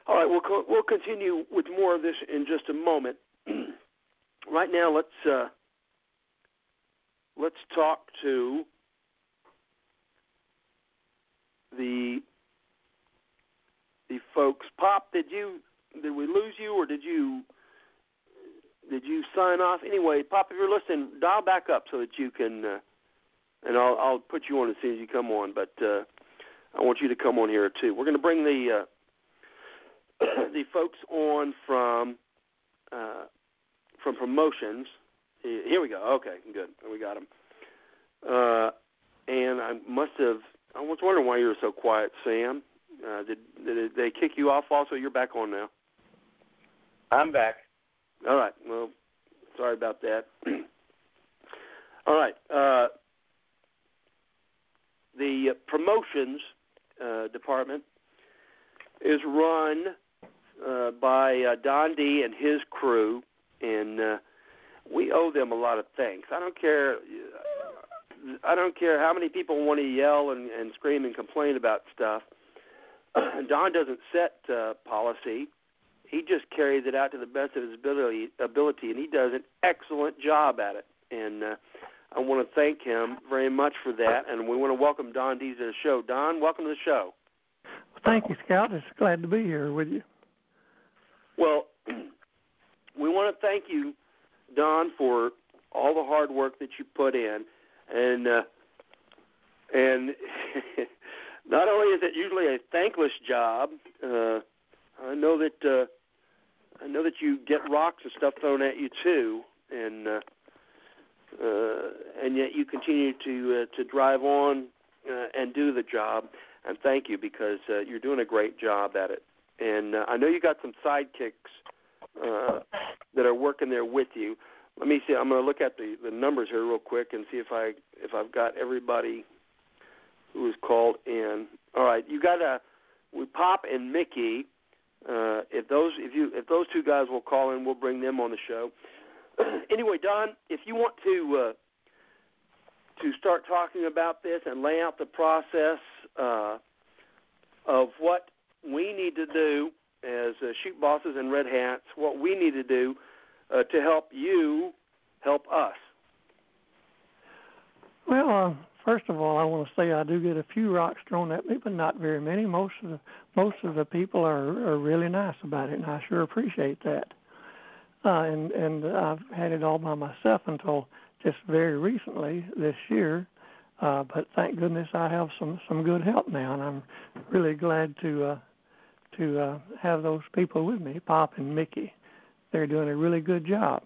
B: All right, we'll co- we'll continue with more of this in just a moment. right now, let's uh, let's talk to the the folks. Pop, did you did we lose you or did you did you sign off? Anyway, Pop, if you're listening, dial back up so that you can, uh, and I'll I'll put you on as soon as you come on. But uh, I want you to come on here too. We're going to bring the uh, the folks on from uh, from promotions. Here we go. Okay, good. We got them. Uh, and I must have. I was wondering why you were so quiet, Sam. Uh, did, did they kick you off? Also, you're back on now.
C: I'm back.
B: All right. Well, sorry about that. All right. Uh, the promotions uh, department is run uh, by uh, Don D and his crew, and uh, we owe them a lot of thanks. I don't care. I don't care how many people want to yell and, and scream and complain about stuff. Don doesn't set uh, policy. He just carries it out to the best of his ability, ability, and he does an excellent job at it. And uh, I want to thank him very much for that. And we want to welcome Don D to the show. Don, welcome to the show.
D: Thank you, Scout. It's glad to be here with you.
B: Well, we want to thank you, Don, for all the hard work that you put in, and uh, and not only is it usually a thankless job, uh, I know that uh, I know that you get rocks and stuff thrown at you too, and uh, uh, and yet you continue to uh, to drive on uh, and do the job. And thank you because uh, you're doing a great job at it. And uh, I know you got some sidekicks uh, that are working there with you. Let me see. I'm going to look at the, the numbers here real quick and see if I if I've got everybody who is called in. All right, you got a we Pop and Mickey. Uh, if those if you if those two guys will call in, we'll bring them on the show. anyway, Don, if you want to uh, to start talking about this and lay out the process uh, of what we need to do as uh, shoot bosses and red hats, what we need to do uh, to help you help us.
D: Well, uh, first of all, I want to say I do get a few rocks thrown at me, but not very many. Most of the most of the people are are really nice about it, and I sure appreciate that. Uh, and and I've had it all by myself until just very recently this year. Uh, but thank goodness I have some some good help now, and I'm really glad to uh, to uh, have those people with me, Pop and Mickey. They're doing a really good job.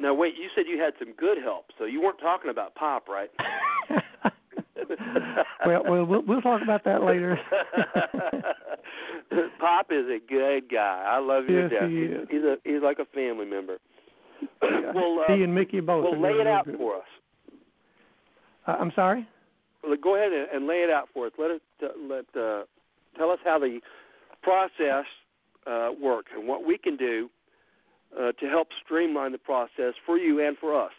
B: Now wait, you said you had some good help, so you weren't talking about Pop, right?
D: well, well, we'll we'll talk about that later.
B: Pop is a good guy. I love him
D: yes,
B: death.
D: He is.
B: He's a he's like a family member. well, uh,
D: he and Mickey both.
B: Well, lay it out
D: good.
B: for us.
D: Uh, I'm sorry.
B: Well, go ahead and, and lay it out for us. Let it uh, let uh, tell us how the process uh, works and what we can do uh, to help streamline the process for you and for us.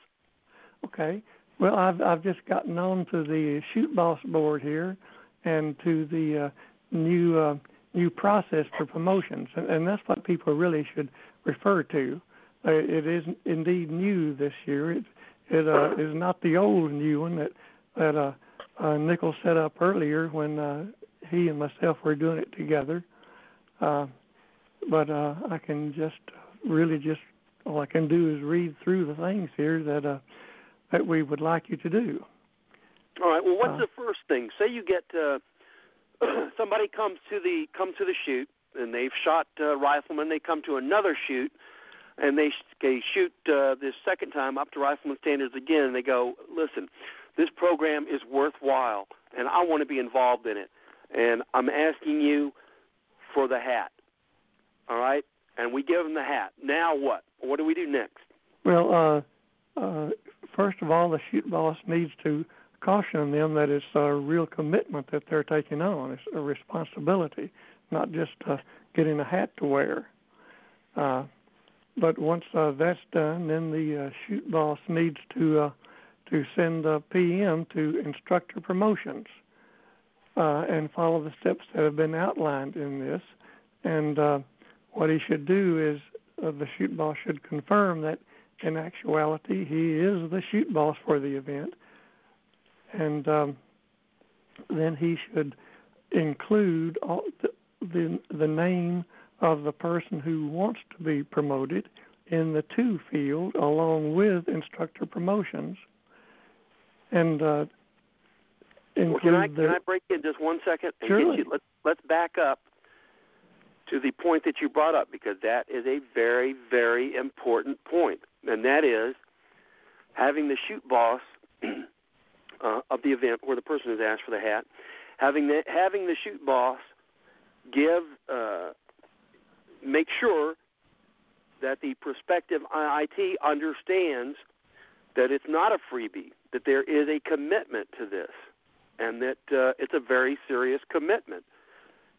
D: Okay. Well, I've I've just gotten on to the Shoot Boss board here, and to the uh, new uh, new process for promotions, and, and that's what people really should refer to. Uh, it is indeed new this year. It it uh, is not the old new one that that uh, uh, Nichols set up earlier when uh, he and myself were doing it together. Uh, but uh, I can just really just all I can do is read through the things here that uh, that we would like you to do.
B: All right. Well, what's
D: Uh,
B: the first thing? Say you get uh, somebody comes to the comes to the shoot and they've shot uh, rifleman. They come to another shoot and they they shoot uh, this second time up to rifleman standards again. And they go, listen, this program is worthwhile, and I want to be involved in it. And I'm asking you for the hat. All right. And we give them the hat. Now what? What do we do next?
D: Well, uh, uh, first of all, the shoot boss needs to caution them that it's a real commitment that they're taking on. It's a responsibility, not just uh, getting a hat to wear. Uh, but once uh, that's done, then the uh, shoot boss needs to uh, to send a PM to instructor promotions uh, and follow the steps that have been outlined in this. And uh, what he should do is uh, the shoot boss should confirm that in actuality he is the shoot boss for the event, and um, then he should include all the, the the name of the person who wants to be promoted in the to field along with instructor promotions, and uh, include
B: Well, can I
D: the
B: can I break in just one second and
D: Surely.
B: you? Let's let's back up to the point that you brought up because that is a very very important point, and that is having the shoot boss uh, of the event where the person is asked for the hat, having the having the shoot boss give uh, make sure that the prospective IIT understands that it's not a freebie, that there is a commitment to this, and that uh, it's a very serious commitment,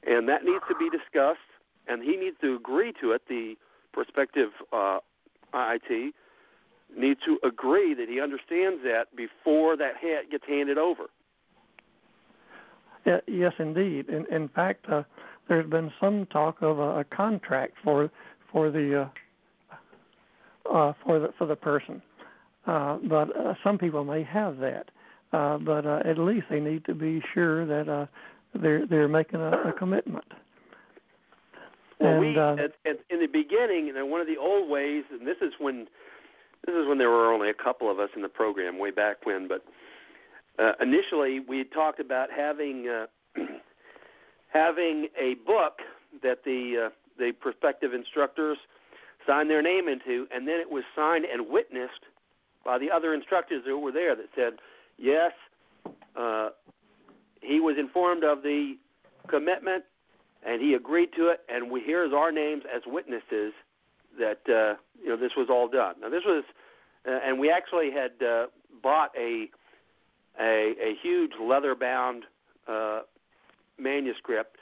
B: and that needs to be discussed, and he needs to agree to it. The prospective uh, IIT needs to agree that he understands that before that hat gets handed over.
D: Yes, indeed. In, in fact, uh, there's been some talk of a, a contract for for the uh, uh, for the for the person, uh, but uh, some people may have that. But at least they need to be sure that they're they're making a, a commitment.
B: Well,
D: and,
B: we
D: uh,
B: at, at, in the beginning, you know, one of the old ways, and this is when this is when there were only a couple of us in the program way back when, but uh, initially we had talked about having uh, having a book that the uh, the prospective instructors signed their name into, and then it was signed and witnessed by the other instructors that were there that said, yes, uh, he was informed of the commitment and he agreed to it, and we here's our names as witnesses that uh, you know this was all done. Now this was, uh, and we actually had uh, bought a a, a huge leather-bound uh, manuscript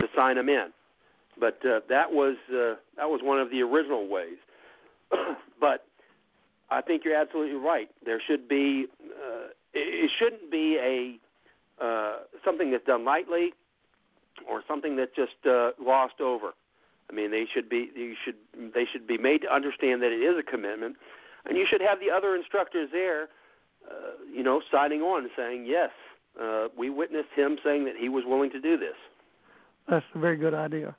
B: to sign them in. But uh, that was uh, that was one of the original ways. but I think you're absolutely right. There should be uh, it, shouldn't be a uh, something that's done lightly or something that just uh, glossed over. I mean, they should be you should they should be made to understand that it is a commitment, and you should have the other instructors there, uh, you know, signing on and saying yes, uh, we witnessed him saying that he was willing to do this.
D: That's a very good idea.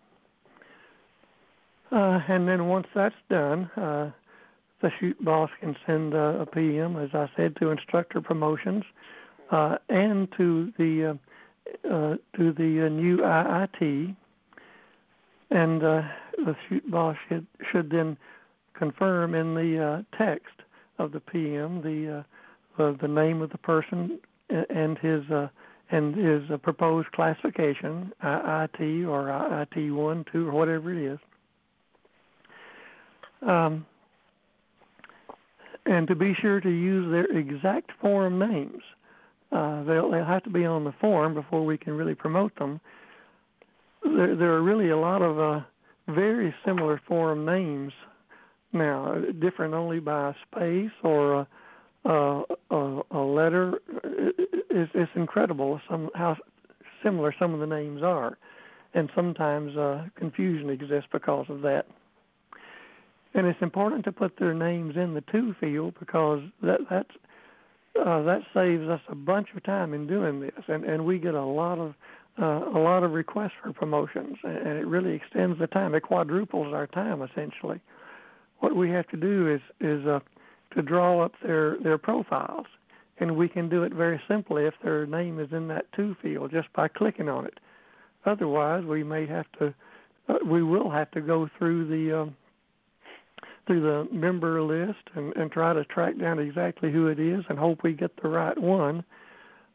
D: Uh, and then once that's done, uh, the shoot boss can send uh, a PM, as I said, to instructor promotions uh, and to the uh, to the uh, new IIT, and uh, the shoot boss should should then confirm in the uh, text of the PM the uh, the name of the person and his uh, and his uh, proposed classification, IIT or IIT one, two, or whatever it is. Um, and to be sure to use their exact form names. Uh, they'll, they'll have to be on the form before we can really promote them. There, there are really a lot of uh, very similar forum names now, different only by space or a, a, a, a letter. It's, it's incredible some how similar some of the names are, and sometimes uh, confusion exists because of that. And it's important to put their names in the to field because that that's uh, that saves us a bunch of time in doing this, and and we get a lot of uh, a lot of requests for promotions, and it really extends the time. It quadruples our time essentially. What we have to do is is uh, to draw up their their profiles, and we can do it very simply if their name is in that to field just by clicking on it. Otherwise, we may have to uh, we will have to go through the um, through the member list and, and try to track down exactly who it is and hope we get the right one.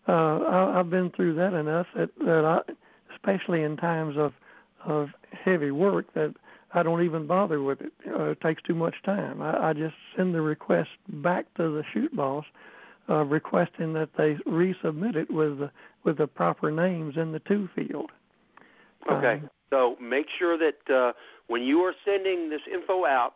D: Uh, I, I've been through that enough that, that I, especially in times of of heavy work, that I don't even bother with it. Uh, it takes too much time. I, I just send the request back to the shoot boss, uh, requesting that they resubmit it with the with the proper names in the to field.
B: Okay.
D: Um,
B: so make sure that uh, when you are sending this info out,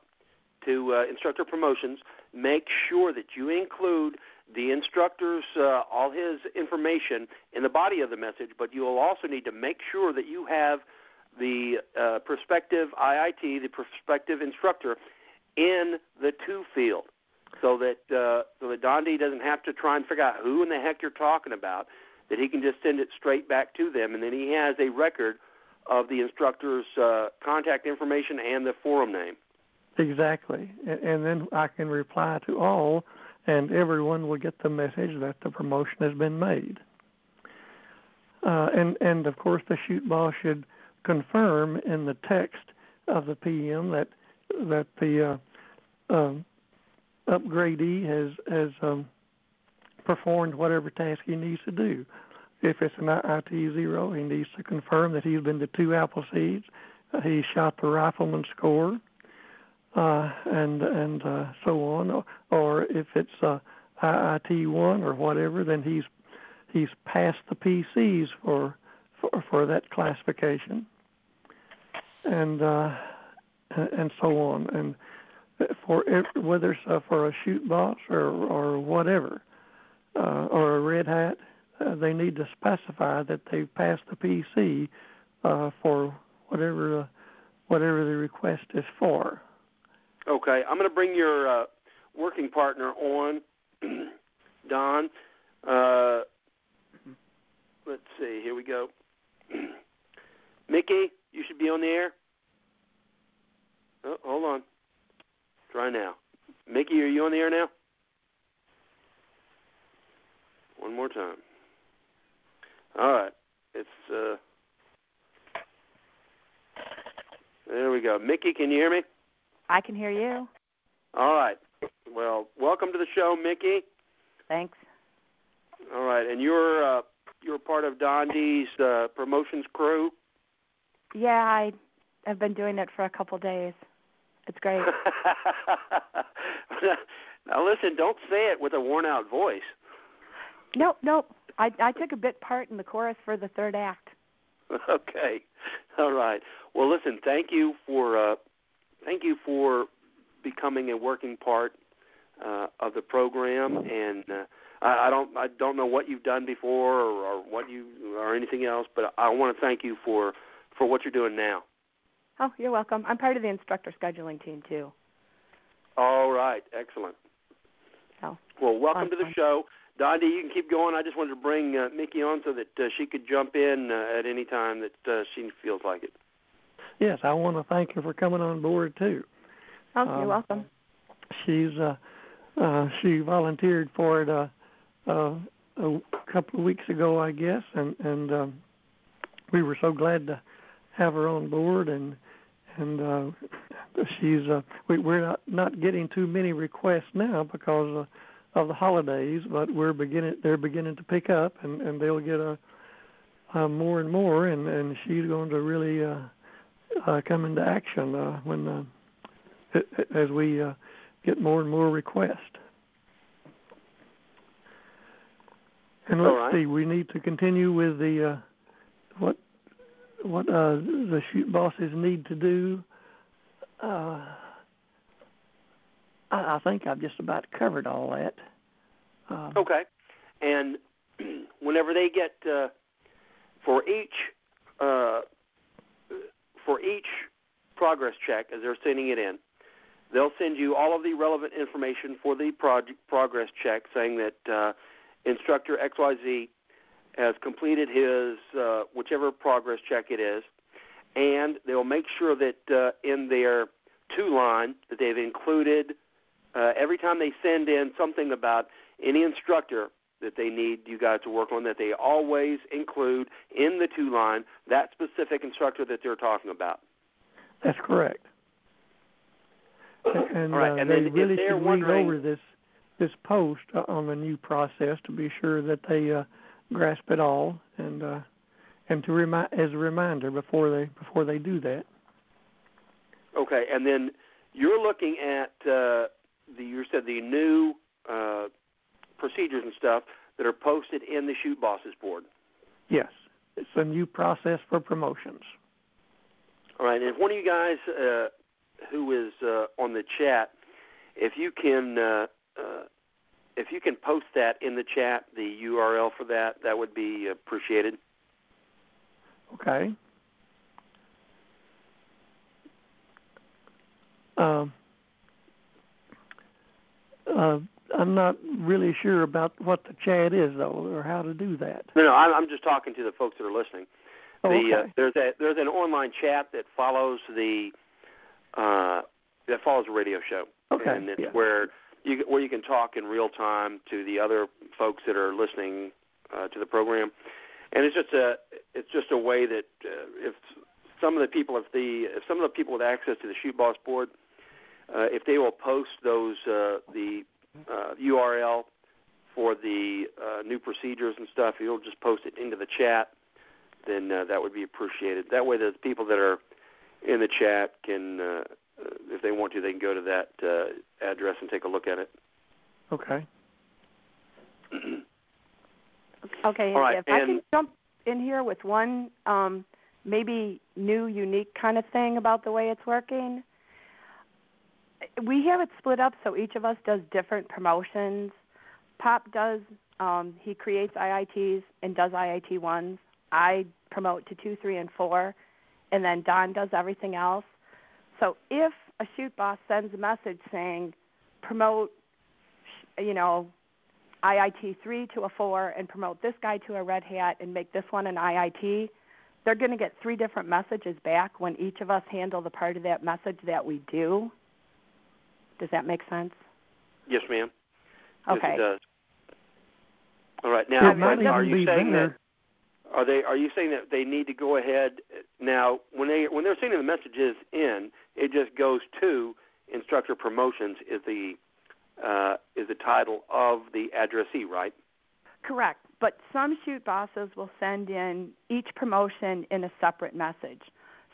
B: to uh, instructor promotions, make sure that you include the instructor's uh, all his information in the body of the message, but you will also need to make sure that you have the uh, prospective IIT, the prospective instructor, in the to field, so that uh, so that Dondi doesn't have to try and figure out who in the heck you're talking about. That he can just send it straight back to them, and then he has a record of the instructor's uh, contact information and the forum name.
D: Exactly. And then I can reply to all, and everyone will get the message that the promotion has been made. Uh, and, and of course, the shoot boss should confirm in the text of the PM that that the uh, um, upgradee has has um, performed whatever task he needs to do. if it's an IT zero, he needs to confirm that he's been to two Appleseeds. Uh, he shot the rifleman score, and and uh, so on. Or, or if it's uh, IIT one or whatever, then he's he's passed the PCs for for, for that classification, and uh, and so on. And for whether it's uh, for a shoot boss or or whatever, uh, or a red hat, uh, they need to specify that they've passed the PC uh, for whatever uh, whatever the request is for.
B: Okay, I'm going to bring your uh, working partner on, Don. Uh, let's see. Here we go. Mickey, you should be on the air. Oh, hold on. Try now. Mickey, are you on the air now? One more time. All right. It's uh There we go. Mickey, can you hear me?
E: I can hear you.
B: All right. Well, welcome to the show, Mickey.
E: Thanks.
B: All right, and you're uh, you're part of Don D's uh, promotions crew.
E: Yeah, I have been doing it for a couple days. It's great.
B: now listen, don't say it with a worn out voice.
E: Nope, nope. I I took a bit part in the chorus for the third act.
B: Okay. All right. Well, listen, thank you for uh, thank you for becoming a working part uh, of the program, and uh, I, I don't I don't know what you've done before or, or what you or anything else, but I want to thank you for for what you're doing now.
E: Oh, you're welcome. I'm part of the instructor scheduling team too.
B: All right, excellent.
E: Oh,
B: well, welcome
E: fun,
B: to the
E: fun.
B: show. Dondi, you can keep going. I just wanted to bring uh, Mickey on so that uh, she could jump in uh, at any time that uh, she feels like it.
D: Yes, I want to thank her for coming on board too.
E: Oh,
D: Um,
E: you're welcome.
D: She's uh, uh, she volunteered for it uh, uh, a couple of weeks ago, I guess, and and um, we were so glad to have her on board, and and uh, she's uh, we, we're not not getting too many requests now because uh, of the holidays, but we're beginning they're beginning to pick up, and and they'll get a uh, more and more, and and she's going to really uh, uh, come into action uh, when uh, as we uh, get more and more requests. And let's
B: right.
D: see, we need to continue with the uh, what what uh, the shoot bosses need to do. Uh, I, think I've just about covered all that. Um,
B: Okay. And whenever they get uh, for each uh, for each progress check as they're sending it in, they'll send you all of the relevant information for the prog- progress check, saying that uh, instructor XYZ has completed his uh, whichever progress check it is, and they'll make sure that uh, in their to line that they've included uh, every time they send in something about any instructor that they need you guys to work on, that they always include in the to line that specific instructor that they're talking about.
D: That's correct. And,
B: All right,
D: uh,
B: and
D: they
B: then if
D: really
B: they're
D: should read over this this post uh, on the new process to be sure that they uh, grasp it all and uh, and to remind as a reminder before they before they do that.
B: Okay, and then you're looking at uh, the you said the new uh, procedures and stuff that are posted in the Shoot Bosses board.
D: Yes, it's a new process for promotions.
B: All right, and if one of you guys uh, who is uh, on the chat, if you can, uh, uh, if you can post that in the chat, the URL for that, that would be appreciated.
D: Okay. Um, uh, I'm not really sure about what the chat is though, or how to do that.
B: No, no, I'm, just talking to the folks that are listening.
D: Oh,
B: the, uh,
D: okay.
B: there's a there's an online chat that follows the uh, that follows the radio show,
D: Okay,
B: and it's
D: yeah.
B: where you where you can talk in real time to the other folks that are listening uh, to the program, and it's just a it's just a way that uh, if some of the people if the if some of the people with access to the shoot boss board, uh, if they will post those uh, the uh, URL for the uh, new procedures and stuff, if you'll just post it into the chat, then uh, that would be appreciated. That way, the people that are in the chat can, uh, if they want to, they can go to that uh, address and take a look at it.
D: Okay.
E: Okay,
B: All right,
E: if I can jump in here with one um, maybe new, unique kind of thing about the way it's working. We have it split up so each of us does different promotions. Pop does, um, he creates IITs and does IIT ones. I promote to two, three, and four, and then Don does everything else. So if a shoot boss sends a message saying, promote, you know, IIT 3 to a 4 and promote this guy to a red hat and make this one an IIT, they're going to get three different messages back when each of us handle the part of that message that we do. Does that make sense?
B: Yes, ma'am.
E: Okay.
B: Yes, it does. All right. Now,
D: it might
B: are you saying
D: better.
B: that are they are you saying that they need to go ahead now when they when they're sending the messages in, it just goes to instructor promotions is the uh, is the title of the addressee, right?
E: Correct. But some shoot bosses will send in each promotion in a separate message.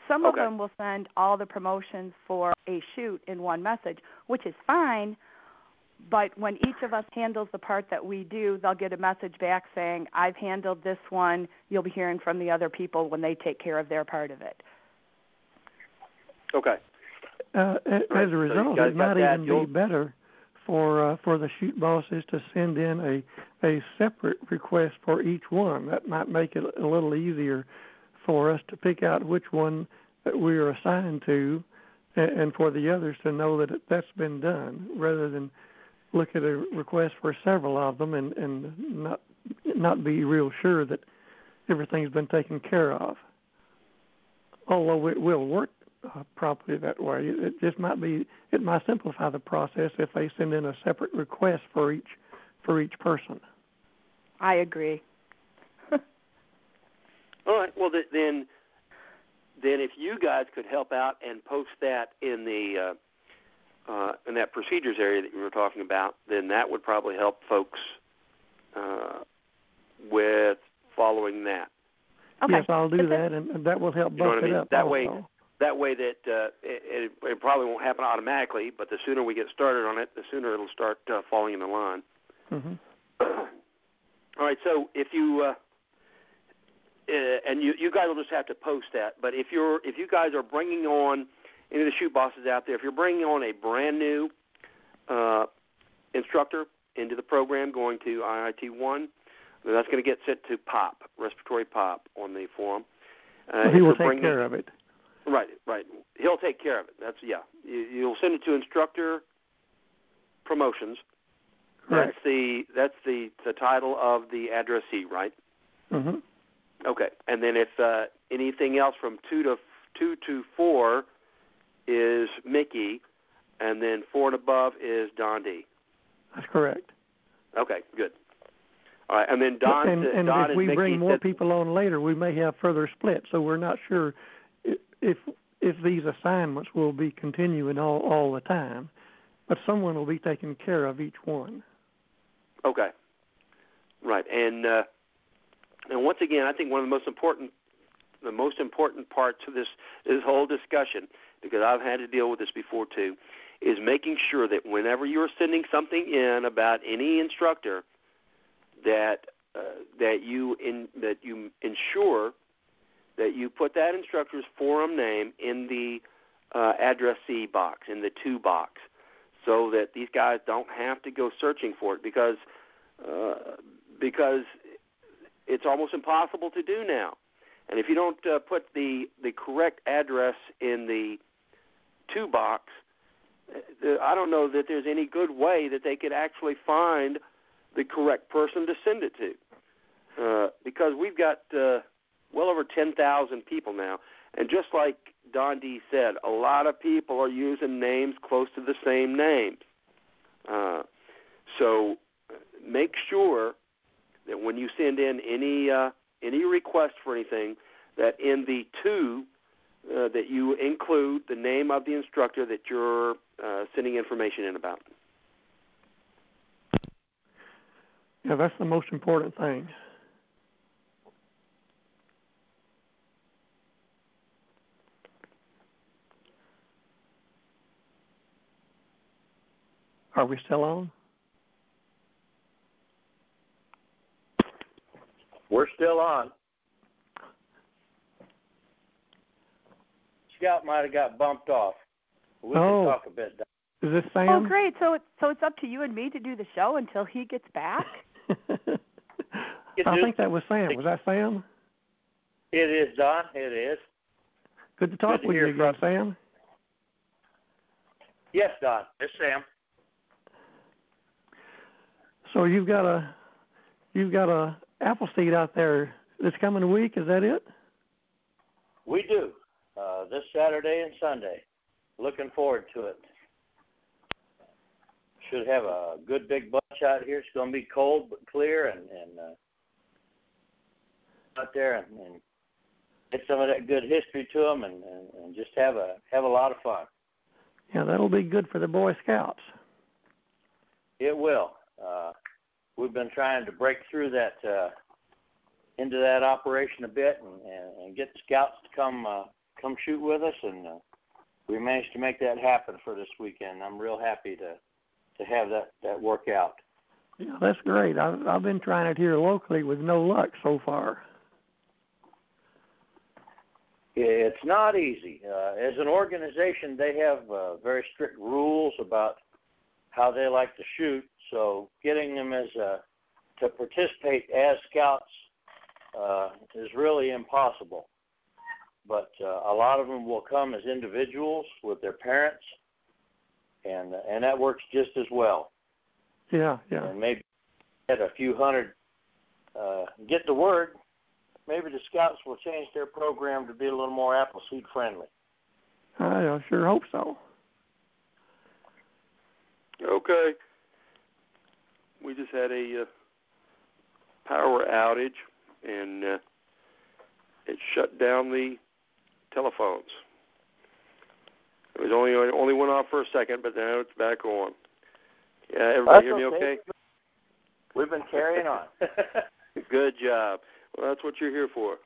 E: Some of them will send all the promotions for a shoot in one message, which is fine. But when each of us handles the part that we do, they'll get a message back saying, I've handled this one. You'll be hearing from the other people when they take care of their part of it.
B: Okay.
D: Uh, a-
B: Right,
D: as a result,
B: guys
D: it might
B: that.
D: even
B: You'll-
D: be better for uh, for the shoot bosses to send in a a separate request for each one. That might make it a little easier for us to pick out which one that we are assigned to, and, for the others to know that that's been done, rather than look at a request for several of them and and not not be real sure that everything's been taken care of. Although it will work uh, properly that way. It just might be it might simplify the process if they send in a separate request for each for each person.
E: I agree.
B: All right. Well, then, then if you guys could help out and post that in the uh, uh, in that procedures area that you were talking about, then that would probably help folks uh, with following that.
E: Okay.
D: Yes, I'll do that, and, and that will help
B: You know what
D: bump
B: I
D: it
B: mean?
D: up.
B: That way- That way, that uh, it, it, it probably won't happen automatically, but the sooner we get started on it, the sooner it'll start uh, falling into line.
D: hmm
B: All right. So if you uh, and you you guys will just have to post that. But if you're if you guys are bringing on any of the shoot bosses out there, if you're bringing on a brand new uh, instructor into the program, going to IIT one, then that's going to get sent to POP, respiratory POP, on the forum. Uh,
D: Well, he will take care of it.
B: Right, right. He'll take care of it. That's yeah. You, you'll send it to instructor promotions.
D: Correct.
B: That's the that's the the title of the addressee, right?
D: hmm
B: Okay. And then if uh, anything else from two to two to four is Mickey, and then four and above is Don D.
D: That's correct.
B: Okay, good. All right, and then Don
D: and and
B: Don
D: if we
B: Mickey
D: bring more
B: said-
D: people on later, we may have further splits. So we're not sure if if these assignments will be continuing all all the time, but someone will be taking care of each one.
B: Okay. Right, and uh, and once again, I think one of the most important the most important parts of this this whole discussion, because I've had to deal with this before too, is making sure that whenever you're sending something in about any instructor, that uh, that you in that you ensure that you put that instructor's forum name in the uh, addressee box in the to box, so that these guys don't have to go searching for it because uh, because it's almost impossible to do now. And if you don't uh, put the the correct address in the to box, uh, the, I don't know that there's any good way that they could actually find the correct person to send it to. Uh, because we've got uh, well over 10,000 people now, and just like Don D said, a lot of people are using names close to the same names. Uh, so uh, make sure that when you send in any uh, any request for anything, that in the to uh, that you include the name of the instructor that you're uh, sending information in about.
D: Yeah, that's the most important thing. Are we still on?
C: We're still on. Scout might have got bumped off. We
D: Oh.
C: can talk a bit.
D: Is this Sam?
E: Oh, great. So it's so it's up to you and me to do the show until he gets back.
D: I think that was Sam. Was that Sam?
C: It is, Don. It is.
D: Good to talk
C: Good to
D: with
C: hear
D: you again,
C: from-
D: Sam.
C: Yes, Don. It's Sam.
D: So you've got a you've got a Appleseed out there this coming week. Is that it?
C: We do. Uh, this Saturday and Sunday. Looking forward to it. Should have a good big bunch out here. It's going to be cold but clear, and and uh, out there and, and get some of that good history to them, and, and, and just have a have a lot of fun.
D: Yeah, that'll be good for the Boy Scouts.
C: It will. Uh, we've been trying to break through that uh, into that operation a bit and, and, and get scouts to come uh, come shoot with us, and uh, we managed to make that happen for this weekend. I'm real happy to to have that that work out.
D: Yeah, that's great. I've I've been trying it here locally with no luck so far.
C: Yeah, it's not easy. Uh, as an organization, they have uh, very strict rules about how they like to shoot. So getting them as uh, to participate as scouts uh, is really impossible. But uh, a lot of them will come as individuals with their parents, and and that works just as well.
D: Yeah, yeah.
C: And maybe get a few hundred uh, get the word. Maybe the scouts will change their program to be a little more Appleseed friendly.
D: I sure hope so.
B: Okay. We just had a uh, power outage, and uh, it shut down the telephones. It was only only went off for a second, but now it's back on. Yeah, everybody
C: That's
B: hear me okay?
C: We've been carrying on.
B: Good job. Well, that's what you're here for.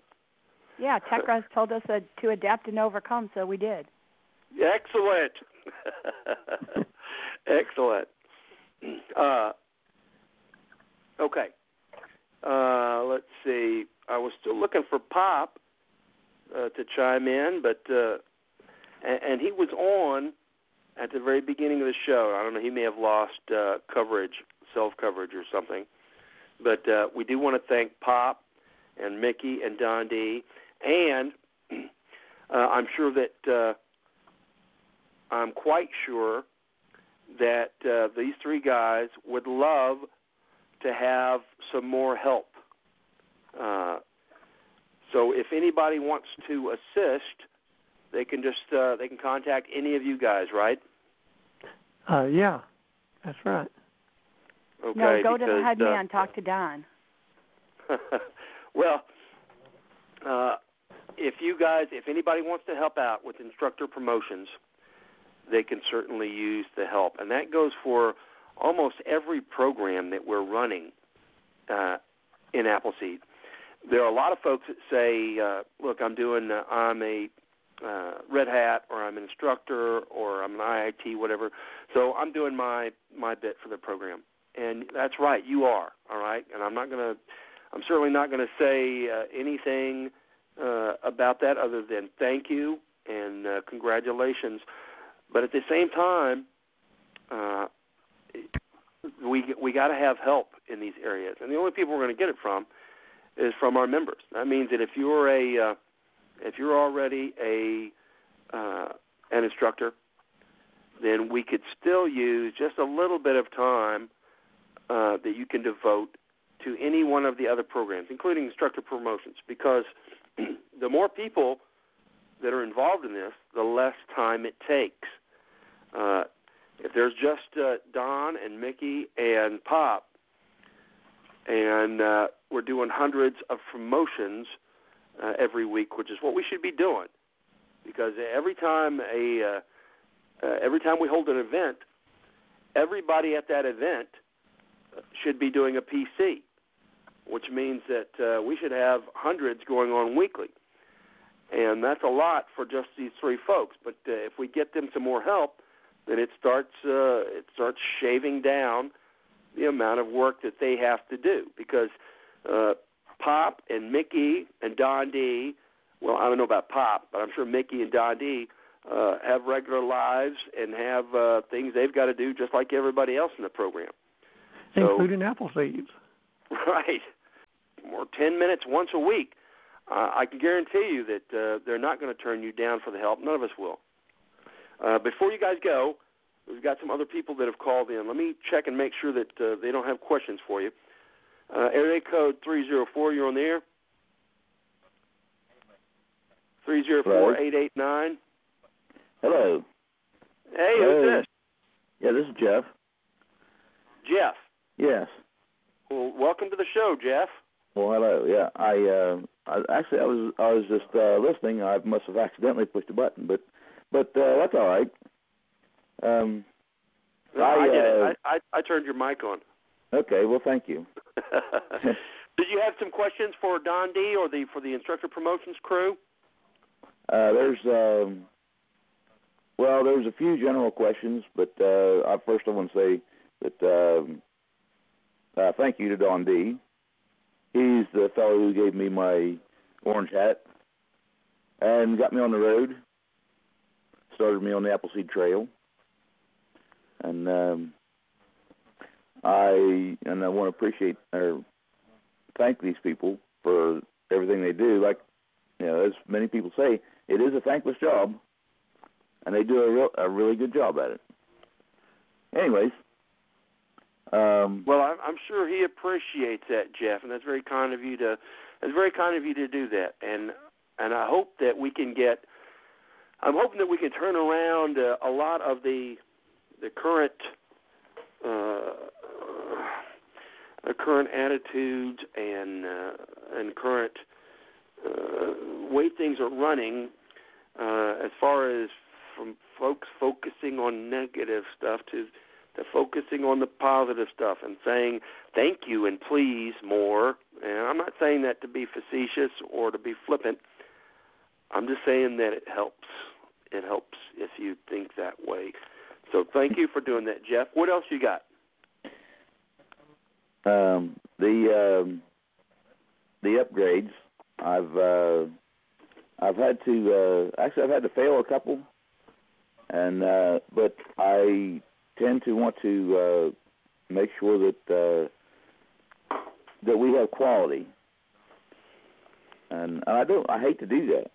E: Yeah, Techras told us uh, to adapt and overcome, so we did.
B: Excellent. Excellent. Uh, okay. Uh, let's see. I was still looking for Pop uh, to chime in, but uh, and, and he was on at the very beginning of the show. I don't know. He may have lost uh, coverage, self coverage, or something. But uh, we do want to thank Pop and Mickey and Don D. And uh, I'm sure that uh, I'm quite sure that uh, these three guys would love to have some more help. Uh, so if anybody wants to assist, they can just uh, they can contact any of you guys, right?
D: Uh, yeah, that's right.
B: Okay.
E: no, go to the head
B: uh,
E: man, talk to Don.
B: well, uh, if you guys, if anybody wants to help out with instructor promotions, they can certainly use the help, and that goes for almost every program that we're running uh, in Appleseed. There are a lot of folks that say, uh, "Look, I'm doing, uh, I'm a uh, Red Hat, or I'm an instructor, or I'm an IIT, whatever. So I'm doing my my bit for the program." And that's right, you are. All right, and I'm not going to I'm certainly not going to say uh, anything uh, about that other than thank you and uh, congratulations. But at the same time, uh, we we got to have help in these areas, and the only people we're going to get it from is from our members. That means that if you're a uh, if you're already a uh, an instructor, then we could still use just a little bit of time uh, that you can devote to any one of the other programs, including instructor promotions, because the more people that are involved in this, the less time it takes. Uh, if there's just uh, Don and Mickey and Pop, and uh, we're doing hundreds of promotions uh, every week, which is what we should be doing, because every time a uh, uh, every time we hold an event, everybody at that event should be doing a PC, which means that uh, we should have hundreds going on weekly. And that's a lot for just these three folks. But uh, if we get them some more help, then it starts uh, it starts shaving down the amount of work that they have to do because uh, Pop and Mickey and Don D. Well, I don't know about Pop, but I'm sure Mickey and Don D. Uh, have regular lives and have uh, things they've got to do just like everybody else in the program.
D: So, including apple seeds.
B: Right. Or 10 minutes once a week. Uh, I can guarantee you that uh, they're not going to turn you down for the help. None of us will. Uh, before you guys go, we've got some other people that have called in. Let me check and make sure that uh, they don't have questions for you. Uh, area code 304, you're on the air. 304-889.
F: Hello.
B: Hey, who's this?
F: Yeah, this is Jeff.
B: Jeff.
F: Yes.
B: Well, welcome to the show, Jeff.
F: Well, hello. Yeah, I, uh, I actually I was I was just uh, listening. I must have accidentally pushed a button, but but uh, that's all right. Um,
B: no, I, I did uh, it. I, I I turned your mic on.
F: Okay. Well, thank you.
B: did you have some questions for Don D or the for the instructor promotions crew?
F: Uh, there's um, well, there's a few general questions, but uh, I first I want to say that um, uh, thank you to Don D. He's the fellow who gave me my orange hat and got me on the road, started me on the Appleseed Trail, and um, I and I want to appreciate or thank these people for everything they do. Like you know, as many people say, it is a thankless job, and they do a real a really good job at it. Anyways, um,
B: well, I'm, I'm sure he appreciates that, Jeff, and that's very kind of you to. It's very kind of you to do that, and and I hope that we can get. I'm hoping that we can turn around uh, a lot of the the current uh, the current attitudes and uh, and current uh, way things are running uh, as far as from folks focusing on negative stuff to to focusing on the positive stuff and saying thank you and please more. And I'm not saying that to be facetious or to be flippant. I'm just saying that it helps. It helps if you think that way. So thank you for doing that, Jeff. What else you got?
F: Um, the um, the upgrades. I've uh, I've had to uh, actually I've had to fail a couple, and uh, but I tend to want to uh, make sure that uh, that we have quality, and, I don't I hate to do that,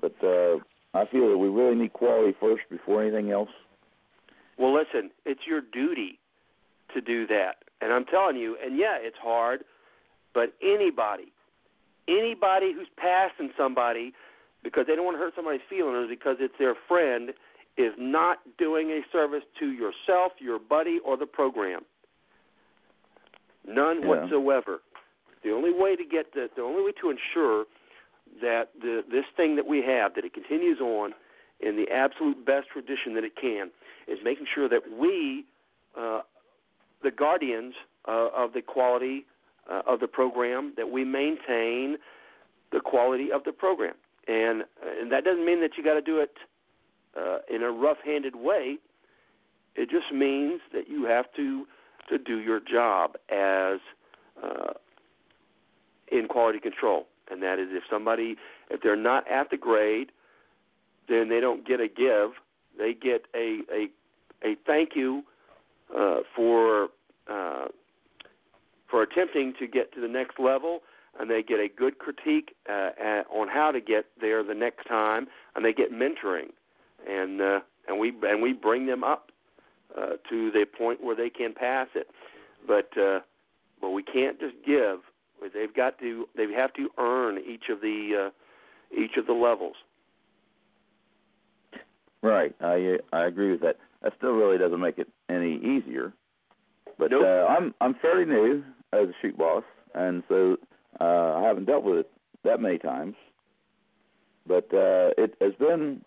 F: but uh, I feel that we really need quality first before anything else.
B: Well, listen, it's your duty to do that, and I'm telling you, and yeah, it's hard, but anybody anybody who's passing somebody because they don't want to hurt somebody's feelings because it's their friend is not doing a service to yourself, your buddy, or the program. None
F: yeah.
B: whatsoever. The only way to get the the only way to ensure that the this thing that we have that it continues on in the absolute best tradition that it can is making sure that we, uh, the guardians uh, of the quality uh, of the program, that we maintain the quality of the program. And, and that doesn't mean that you got to do it uh, in a rough-handed way. It just means that you have to to do your job as uh, in quality control, and that is if somebody if they're not at the grade, then they don't get a give. They get a a a thank you uh, for uh, for attempting to get to the next level, and they get a good critique uh, at, on how to get there the next time, and they get mentoring, and uh, and we and we bring them up uh, to the point where they can pass it, but uh, but we can't just give. They've got to they have to earn each of the uh, each of the levels.
F: Right, I I agree with that. That still really doesn't make it any easier. But
B: nope.
F: uh, I'm I'm fairly new as a shoot boss, and so uh, I haven't dealt with it that many times. But uh, it has been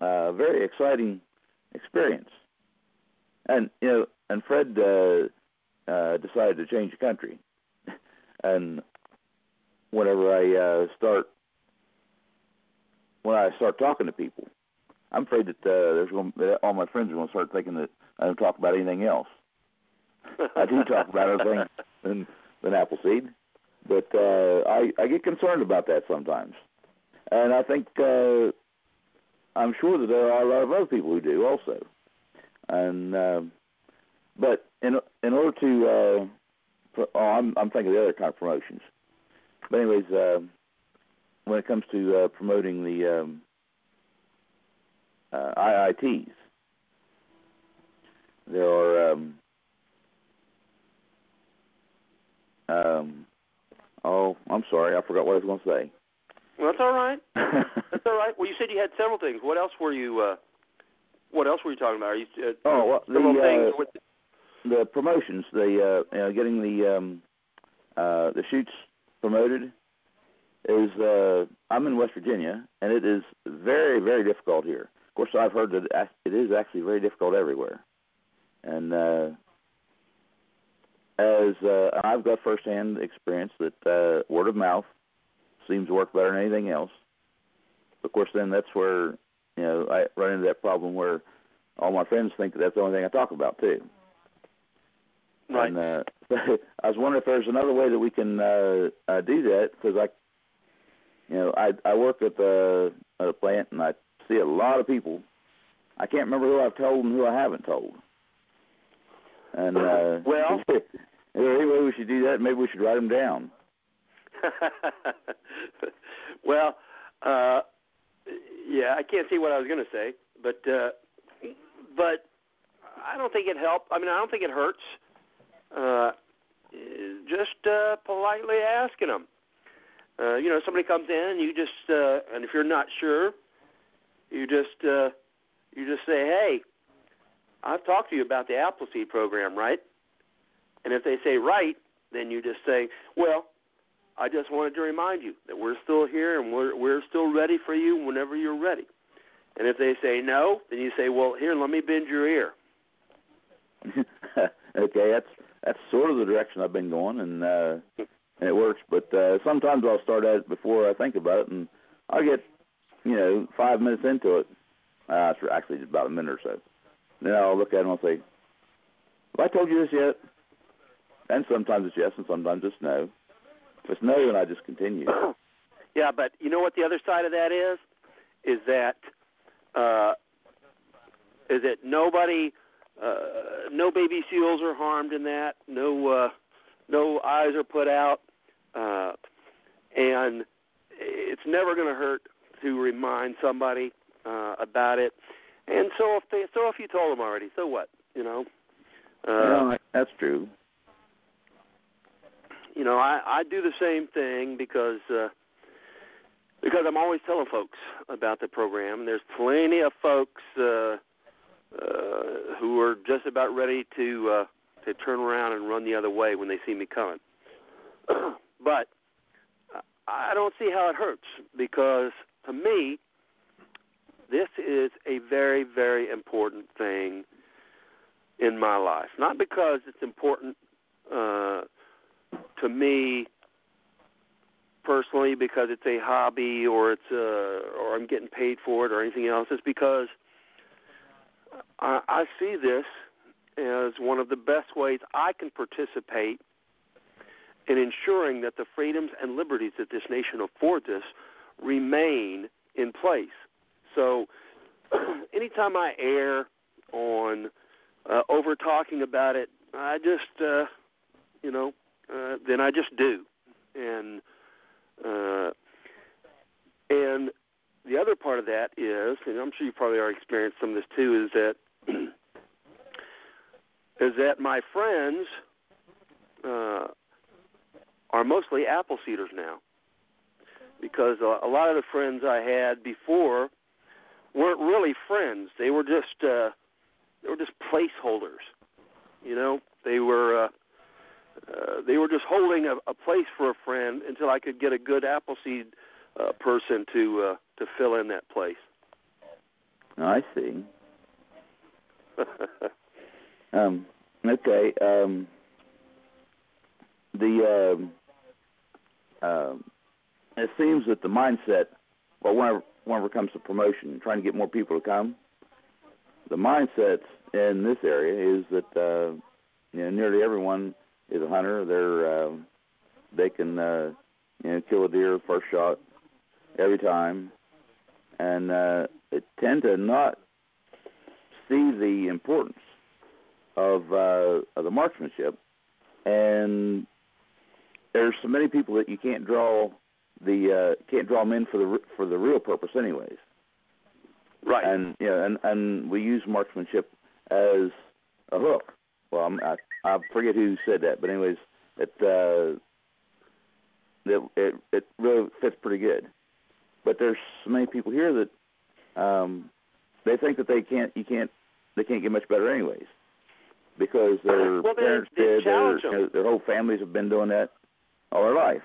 F: a very exciting experience, and you know, and Fred uh, uh, decided to change the country, and whenever I uh, start when I start talking to people, I'm afraid that uh, there's going that all my friends are going to start thinking that I don't talk about anything else. I do talk about other things than than Appleseed, but uh, I I get concerned about that sometimes, and I think uh, I'm sure that there are a lot of other people who do also, and uh, but in in order to uh, oh, I'm I'm thinking of the other kind of promotions, but anyways, uh, when it comes to uh, promoting the um, uh, IITs, there are um, um, oh I'm sorry I forgot what I was going to say.
B: Well, that's all right. That's all right. Well, you said you had several things. What else were you? Uh, what else were you talking about? Are you uh,
F: Oh, well, the,
B: things
F: uh,
B: with
F: the promotions, the uh, you know, getting the um, uh, the shoots promoted is uh, I'm in West Virginia, and it is very very difficult here. Of course, I've heard that it is actually very difficult everywhere, and uh, as uh, I've got firsthand experience that uh, word of mouth seems to work better than anything else. Of course, then that's where you know I run into that problem where all my friends think that that's the only thing I talk about too.
B: Right?
F: And, uh, I was wondering if there's another way that we can uh, uh, do that because I, you know, I I work at the at a plant and I see a lot of people. I can't remember who I've told and who I haven't told. And uh,
B: Well-
F: is there any way we should do that? Maybe we should write them down.
B: well, uh, yeah, I can't see what I was going to say, but uh, but I don't think it helped. I mean, I don't think it hurts. Uh, just uh, politely asking them. Uh, you know, somebody comes in and you just, uh, and if you're not sure, you just uh, you just say, "Hey, I've talked to you about the Appleseed program, right?" And if they say right, then you just say, "Well, I just wanted to remind you that we're still here and we're we're still ready for you whenever you're ready." And if they say no, then you say, "Well, here, let me bend your ear."
F: okay, that's that's sort of the direction I've been going, and uh, and it works. But uh, sometimes I'll start at it before I think about it, and I'll get you know five minutes into it. Uh, it's actually just about a minute or so. Then I'll look at it and I'll say, "Have I told you this yet?" And sometimes it's yes, and sometimes it's no. If it's no, then I just continue.
B: yeah, but you know what the other side of that is? Is that uh, is that nobody, uh, no baby seals are harmed in that. No, uh, no eyes are put out, uh, and it's never going to hurt to remind somebody uh, about it. And so if they, so if you told them already, so what? You know. Uh,
F: no, that's true.
B: you know, I, I do the same thing because uh, because I'm always telling folks about the program. There's plenty of folks uh, uh, who are just about ready to uh, to turn around and run the other way when they see me coming. but I don't see how it hurts because to me, this is a very very important thing in my life. Not because it's important. Uh, to me personally because it's a hobby or it's uh or I'm getting paid for it or anything else. It's because I, I see this as one of the best ways I can participate in ensuring that the freedoms and liberties that this nation affords us remain in place. So anytime I err on uh, over talking about it, I just uh, you know uh, then I just do. And uh, and the other part of that is, and I'm sure you probably already experienced some of this too, is that is that my friends uh, are mostly apple seeders now, because a, a lot of the friends I had before weren't really friends. They were just uh, they were just placeholders. You know, they were. Uh, uh, they were just holding a, a place for a friend until I could get a good Appleseed uh, person to uh, to fill in that place.
F: I see. Um, okay. Um, the um, um, it seems that the mindset, well, whenever whenever it comes to promotion, trying to get more people to come, the mindset in this area is that uh, you know nearly everyone is a hunter. They're uh, they can uh, you know kill a deer first shot every time, and uh, tend to not see the importance of uh, of the marksmanship, and there's so many people that you can't draw the uh, can't draw them in for the for the real purpose, anyways.
B: Right.
F: And yeah, and and we use marksmanship as a hook. Well, I'm, I I forget who said that, but anyways, it uh, it it it really fits pretty good. But there's so many people here that um, they think that they can't you can't they can't get much better anyways because their
B: Well,
F: parents did, their their whole families have been doing that all their life.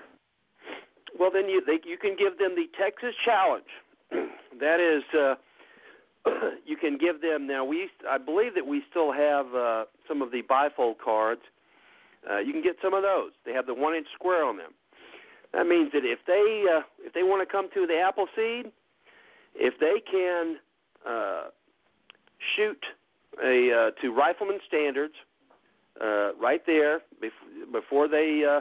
B: Well, then you they, you can give them the Texas Challenge. that is, uh, you can give them now. We I believe that we still have uh, some of the bifold cards. Uh, you can get some of those. They have the one inch square on them. That means that if they uh, if they want to come to the Appleseed, if they can uh, shoot a uh, to rifleman standards uh, right there bef- before they uh,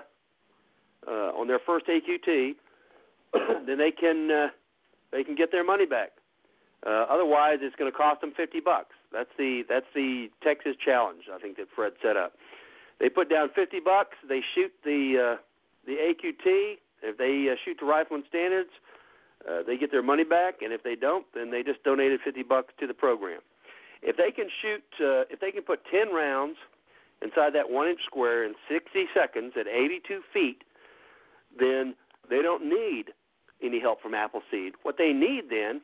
B: uh, on their first AQT, then they can uh, they can get their money back. Uh, otherwise, it's going to cost them fifty bucks. That's the that's the Texas challenge I think that Fred set up. They put down fifty bucks. They shoot the uh, the AQT. If they uh, shoot to rifleman standards, uh, they get their money back, and if they don't, then they just donated fifty bucks to the program. If they can shoot, uh, if they can put ten rounds inside that one inch square in 60 seconds at 82 feet, then they don't need any help from Appleseed. What they need then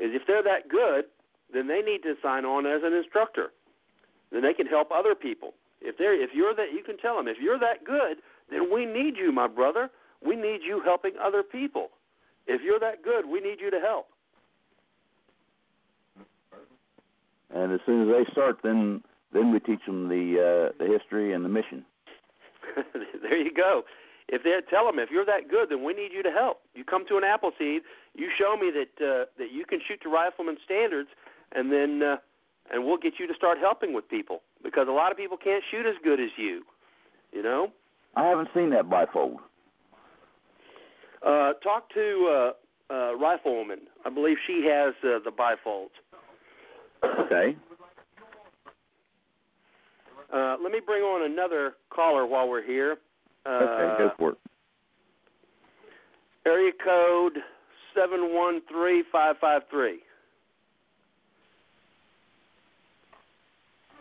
B: is if they're that good, then they need to sign on as an instructor. Then they can help other people. If they're if you're that you can tell them if you're that good, then we need you, my brother. We need you helping other people. If you're that good, we need you to help.
F: And as soon as they start, then then we teach them the uh, the history and the mission.
B: there you go. If they tell them if you're that good, then we need you to help. You come to an Appleseed, you show me that uh, that you can shoot to rifleman standards, and then uh, and we'll get you to start helping with people because a lot of people can't shoot as good as you. You know.
F: I haven't seen that bifold.
B: Uh, talk to uh, uh, Riflewoman. I believe she has uh, the bifolds.
F: Okay.
B: Uh, let me bring on another caller while we're here. Uh,
F: Okay, go for it.
B: Area code seven one three five five three.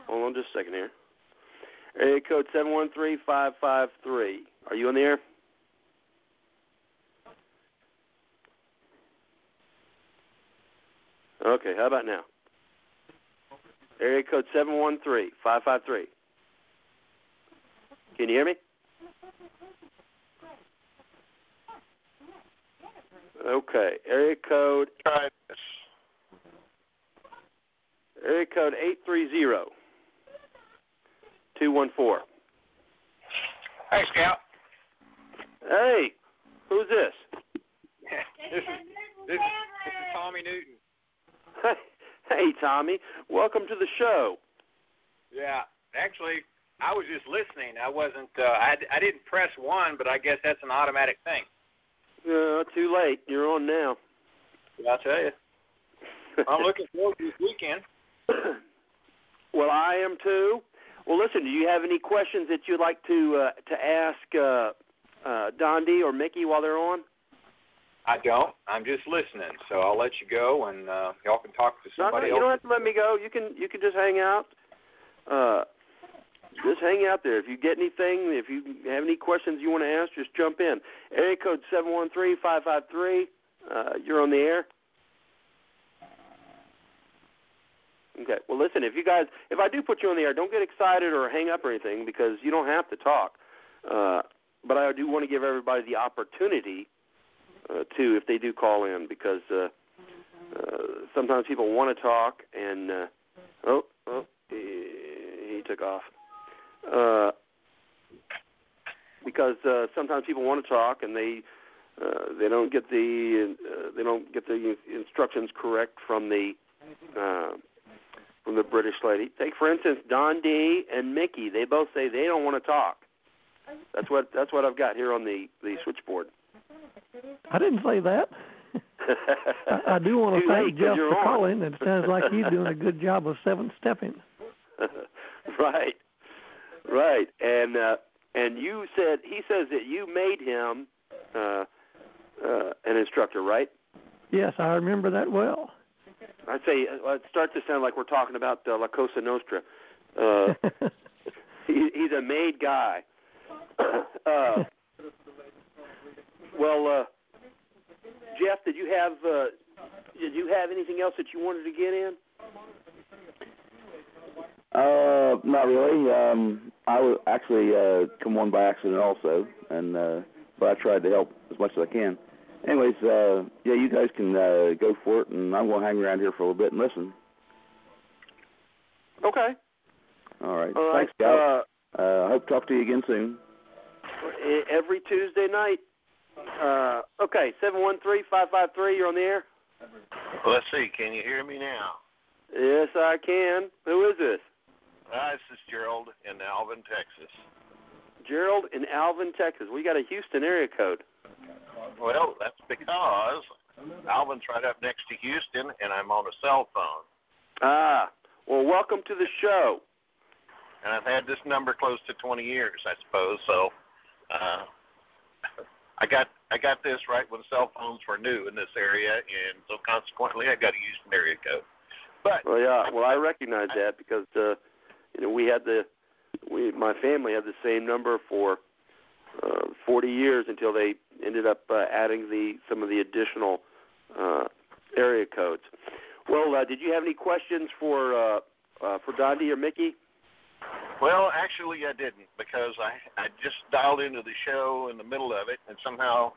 B: Hold on just a second here. Area code seven one three five five three. Are you on the air? Okay, how about now? Area code seven one three five five three. Can you hear me? Okay, area code
G: Try this.
B: area code eight three zero two one four.
G: Hey, Scout.
B: Hey, who's this?
G: this is this, this is Tommy Newton.
B: hey, Tommy. Welcome to the show.
G: Yeah, actually, I was just listening. I wasn't. Uh, I I didn't press one, but I guess that's an automatic thing.
B: Uh, too late. You're on now.
G: I'll tell you. I'm looking forward to this weekend.
B: well, I am too. Well, listen. Do you have any questions that you'd like to uh, to ask uh, uh, Dondi or Mickey while they're on?
G: I don't. I'm just listening, so I'll let you go, and uh, y'all can talk to
B: No, no,
G: somebody
B: you don't have to let me go. You can you can just hang out. Uh, just hang out there. If you get anything, if you have any questions you want to ask, just jump in. Area code seven one three five five three. Uh, you're on the air. Okay. Well, listen. If you guys, if I do put you on the air, don't get excited or hang up or anything because you don't have to talk. Uh, but I do want to give everybody the opportunity uh, to, if they do call in, because uh, uh, sometimes people want to talk and uh, oh, oh, he, he took off. Uh, because uh, sometimes people want to talk and they uh, they don't get the uh, they don't get the instructions correct from the uh, from the British lady. Take for instance Don D and Mickey. They both say they don't want to talk. That's what that's what I've got here on the the switchboard.
D: I didn't say that. I, I do want to thank Jeff for
B: on.
D: calling. It sounds like he's doing a good job of seven stepping.
B: right, right, and uh, and you said he says that you made him uh, uh, an instructor, right?
D: Yes, I remember that well.
B: I'd say uh, it starts to sound like we're talking about uh, La Cosa Nostra. Uh, he, he's a made guy. uh, well, uh, Jeff, did you have uh, did you have anything else that you wanted to get in?
F: Uh, not really. Um, I was actually uh, come on by accident also, and uh, but I tried to help as much as I can. Anyways, uh, yeah, you guys can uh, go for it, and I'm gonna hang around here for a little bit and listen.
B: Okay.
F: All right.
B: All right.
F: Thanks, Scout.
B: Uh,
F: Uh, I hope to talk to you again soon.
B: every Tuesday night. Uh, okay, seven one three five five three. You're on the air.
H: Let's see. Can you hear me now?
B: Yes, I can. Who is this?
H: Uh, this is Gerald in Alvin, Texas.
B: Gerald in Alvin, Texas. We got a Houston area code.
H: Well, that's because Alvin's right up next to Houston, and I'm on a cell phone.
B: Ah, well, welcome to the show.
H: And I've had this number close to 20 years, I suppose. So, uh, I got I got this right when cell phones were new in this area, and so consequently, I got a Houston area code. But
B: Well, yeah. Well, I recognize that because uh, you know we had the we my family had the same number for uh, 40 years until they ended up uh, adding the some of the additional uh, area codes. Well, uh, did you have any questions for uh, uh, for Dondi or Mickey?
H: Well, actually, I didn't because I I just dialed into the show in the middle of it, and somehow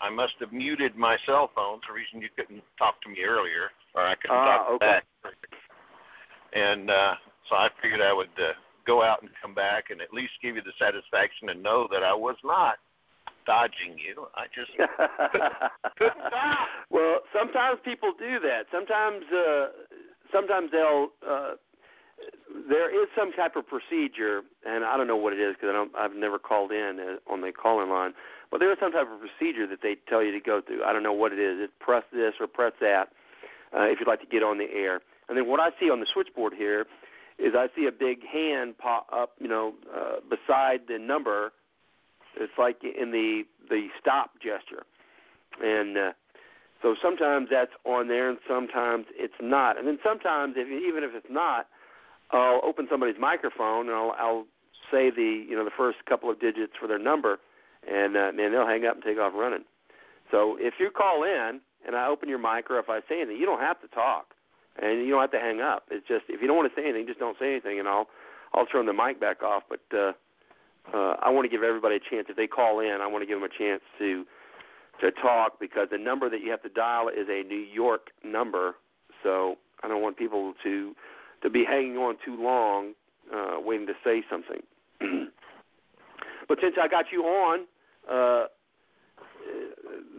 H: I must have muted my cell phone. It's the reason you couldn't talk to me earlier, or I couldn't
B: Ah,
H: talk
B: okay.
H: back. And uh, so I figured I would uh, go out and come back and at least give you the satisfaction to know that I was not dodging you. I just couldn't stop.
B: well, sometimes people do that. Sometimes, uh, sometimes they'll. Uh, there is some type of procedure, and I don't know what it is because. I've never called in uh, on the calling line, but there is some type of procedure that they tell you to go through. I don't know what it is. It's press this or press that uh, if you'd like to get on the air. And then what I see on the switchboard here is I see a big hand pop up, you know, uh, beside the number. It's like in the the stop gesture, and uh, so sometimes that's on there, and sometimes it's not. And then sometimes, if even if it's not, I'll open somebody's microphone and I'll, I'll say the you know the first couple of digits for their number, and uh, man, they'll hang up and take off running. So if you call in and I open your mic, or if I say anything, you don't have to talk, and you don't have to hang up. It's just if you don't want to say anything, just don't say anything, and I'll I'll turn the mic back off. But uh, uh, I want to give everybody a chance. If they call in, I want to give them a chance to to talk because the number that you have to dial is a New York number. So I don't want people to to be hanging on too long, uh, waiting to say something. but since I got you on, uh,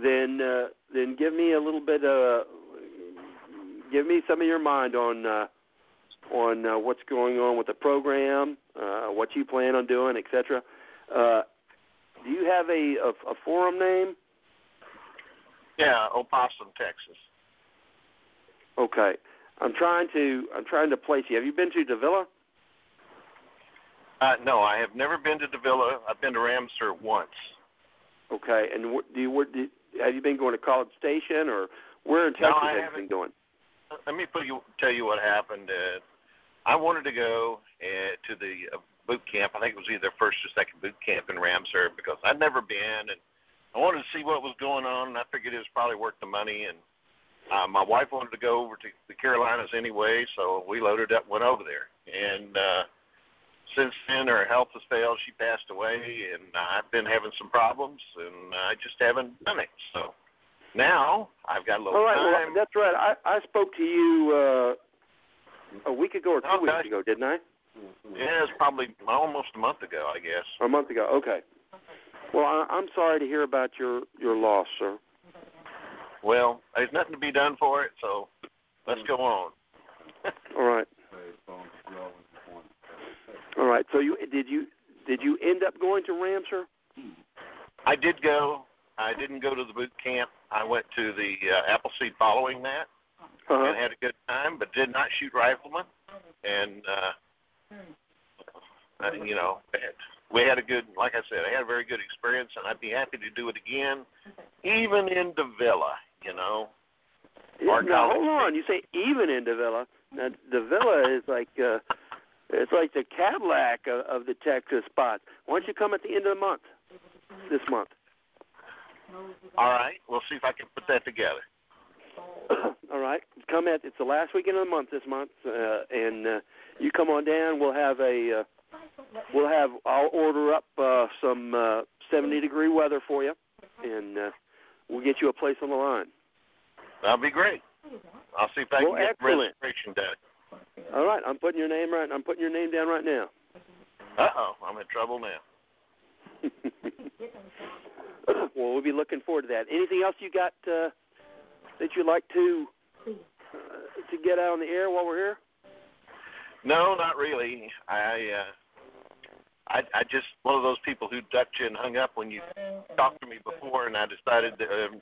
B: then uh, then give me a little bit uh give me some of your mind on uh, on uh, what's going on with the program, uh, what you plan on doing, etc. Uh, do you have a, a, a forum name?
H: Yeah, Opossum, Texas.
B: Okay, I'm trying to I'm trying to place you. Have you been to Davilla?
H: Uh, no, I have never been to Davilla. I've been to Ramseur once.
B: Okay, and wh- do you where, do, have you been going to College Station or where in Texas
H: I
B: have you been going?
H: Let me put you tell you what happened. Uh, I wanted to go uh, to the uh, boot camp. I think it was either first or second boot camp in Ramseur because I'd never been, and I wanted to see what was going on. And I figured it was probably worth the money. And uh, my wife wanted to go over to the Carolinas anyway, so we loaded up, and went over there. And uh, since then, her health has failed. She passed away, and I've been having some problems, and I just haven't done it. So now I've got a little
B: All right,
H: time.
B: well that's right. I I spoke to you uh, a week ago or two
H: Okay.
B: weeks ago, didn't I?
H: Yeah, it's probably almost a month ago, I guess.
B: A month ago. Okay. Well, I, I'm sorry to hear about your your loss, sir.
H: Well, there's nothing to be done for it, so let's go on.
B: All right. All right. So you did you did you end up going to Ramseur?
H: I did go. I didn't go to the boot camp. I went to the uh, Appleseed following that
B: Uh-huh.
H: and had a good time, but did not shoot rifleman. And uh, I, you know, we had a good, like I said, I had a very good experience, and I'd be happy to do it again, even in Davilla. You know, Our
B: now hold on. You say even in Davilla. Now Davilla is like uh, it's like the Cadillac of, of the Texas spots. Why don't you come at the end of the month? This month.
H: all right, we'll see if I can put that together.
B: All right. Come at it's the last weekend of the month this month, uh, and uh, you come on down. We'll have a uh, we'll have I'll order up uh, some uh, 70 degree weather for you, and uh, we'll get you a place on the line.
H: That'll be great. I'll see if I
B: Well,
H: can get
B: excellent.
H: registration done.
B: All right. I'm putting your name right. I'm putting your name down right now.
H: Uh oh, I'm in trouble now.
B: well, we'll be looking forward to that. Anything else you got uh, that you'd like to uh, to get out on the air while we're here?
H: No, not really. I uh I I just one of those people who ducked you and hung up when you talked to me before and I decided that, um,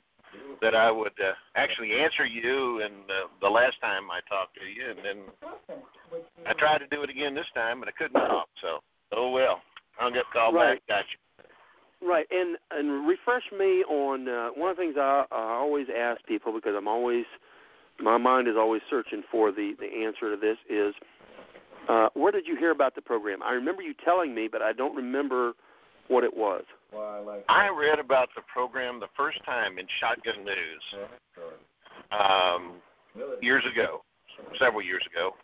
H: that I would uh, actually answer you and uh, the last time I talked to you and then I tried to do it again this time but I couldn't talk. So, oh well. Hung up call
B: Right.
H: back, got you.
B: Right, and and refresh me on uh, one of the things I, I always ask people because I'm always my mind is always searching for the the answer to this is uh, where did you hear about the program? I remember you telling me, but I don't remember what it was.
H: I read about the program the first time in Shotgun News um, years ago, several years ago,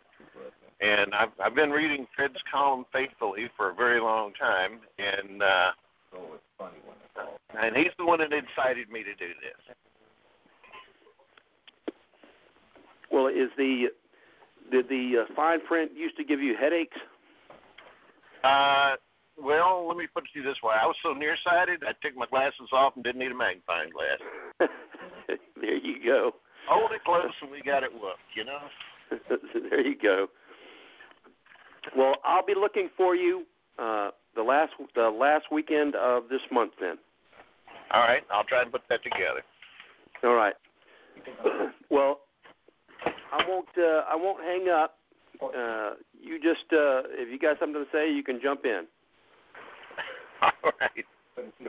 H: and I've I've been reading Fred's column faithfully for a very long time, and uh, and he's the one that incited me to do this.
B: Well, is the did the uh, fine print used to give you headaches?
H: Uh, well, let me put it to you this way: I was so nearsighted, I took my glasses off and didn't need a magnifying glass.
B: there you go.
H: Hold it close, and we got it whooped. You know.
B: there you go. Well, I'll be looking for you uh, the last the last weekend of this month. Then.
H: All right, I'll try and put that together.
B: All right. well, I won't uh, I won't hang up. Uh, you just uh, if you got something to say, you can jump in.
H: All right.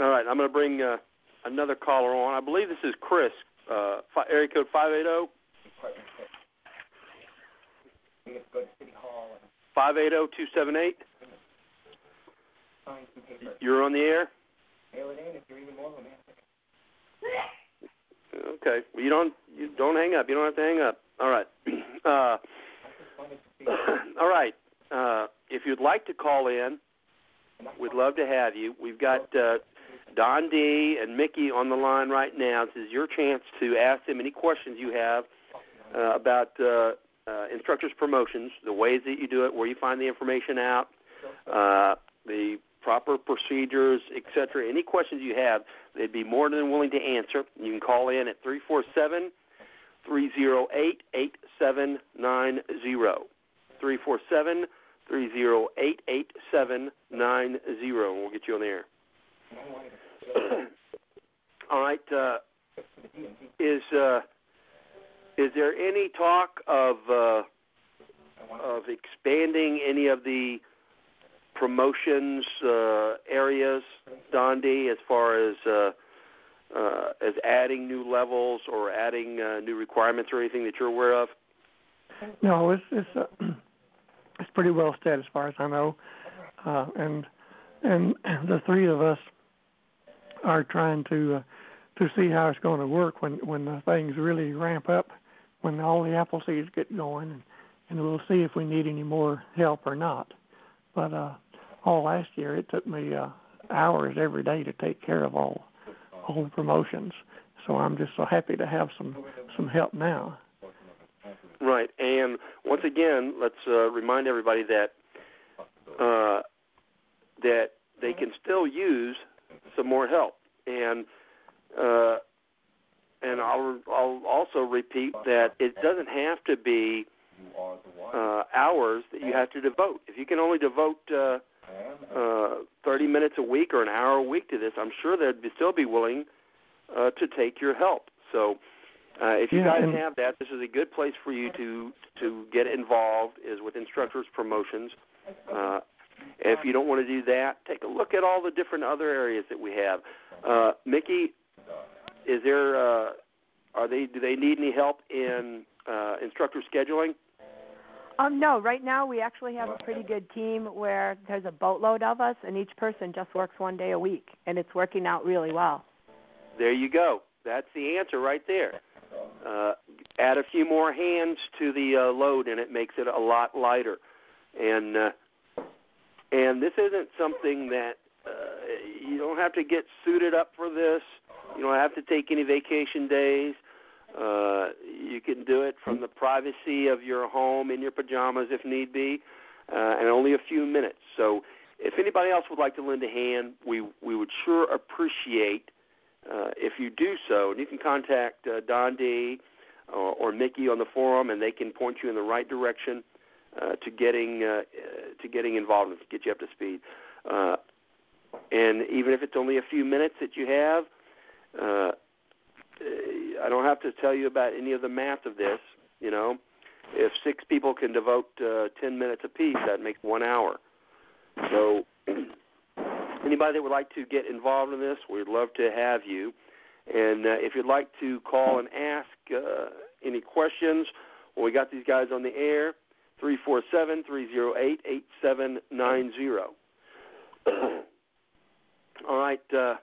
B: All right. I'm going to bring uh, another caller on. I believe this is Chris. Uh, fi- area code five eight zero. Five eight zero two seven eight. You're on the air. Okay. Well, you don't you don't hang up. You don't have to hang up. All right. Uh, all right. Uh, if you'd like to call in, we'd love to have you. We've got uh, Don D and Mickey on the line right now. This is your chance to ask them any questions you have uh, about uh, uh, instructors promotions, the ways that you do it, where you find the information out, uh, the proper procedures, etc. Any questions you have, they'd be more than willing to answer. You can call in at 347 308 8790. 347 308 8790. We'll get you on the air. All right. Uh, is uh, is there any talk of uh, of expanding any of the promotions uh, areas, Don D, as far as uh, uh, as adding new levels or adding uh, new requirements or anything that you're aware of?
D: No, it's it's uh, it's pretty well set as far as I know, uh, and and the three of us are trying to uh, to see how it's going to work when when the things really ramp up, when all the Appleseeds get going, and, and we'll see if we need any more help or not. But uh, all last year, it took me uh, hours every day to take care of all all the promotions. So I'm just so happy to have some some help now.
B: Right. And once again, let's uh, remind everybody that uh, that they can still use some more help. And uh, and I'll I'll also repeat that it doesn't have to be uh, hours that you have to devote. If you can only devote uh, uh, 30 minutes a week or an hour a week to this, I'm sure they'd be, still be willing uh, to take your help. So, uh, if you
D: Yeah,
B: guys have that, this is a good place for you to to get involved. Is with instructors promotions. Uh, if you don't want to do that, take a look at all the different other areas that we have. Uh, Mickey, is there? Uh, are they? Do they need any help in uh, instructor scheduling?
E: Um, no, right now we actually have a pretty good team where there's a boatload of us, and each person just works one day a week, and it's working out really well.
B: There you go. That's the answer right there. Uh, add a few more hands to the uh, load, and it makes it a lot lighter. And uh, and this isn't something that uh, you don't have to get suited up for this. You don't have to take any vacation days. Uh, you can do it from the privacy of your home in your pajamas if need be, uh, and only a few minutes. So, if anybody else would like to lend a hand, we we would sure appreciate uh, if you do so. And you can contact uh, Don D or, or Mickey on the forum, and they can point you in the right direction uh, to getting uh, to getting involved and get you up to speed. Uh, and even if it's only a few minutes that you have, uh, I don't have to tell you about any of the math of this. You know, if six people can devote uh, ten minutes apiece, that makes one hour. So, anybody that would like to get involved in this, we'd love to have you. And uh, if you'd like to call and ask uh, any questions, well, we got these guys on the air. Three four seven three zero eight eight seven nine zero. All right. Uh,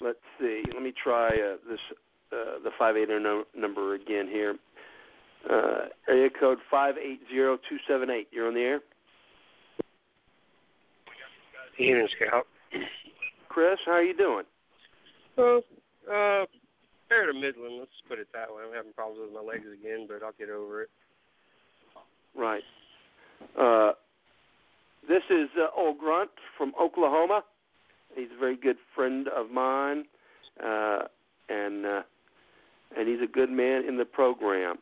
B: let's see. Let me try uh, this uh, the 580 no, number again here. Uh, area code five eight zero two seven eight. You're on the air.
I: Evening, Scout.
B: Chris, how are you doing?
I: Well, uh, fair to Midland. Let's put it that way. I'm having problems with my legs again, but I'll get over it.
B: Right. Uh, this is uh, Old Grunt from Oklahoma. He's a very good friend of mine, uh, and uh, and he's a good man in the program.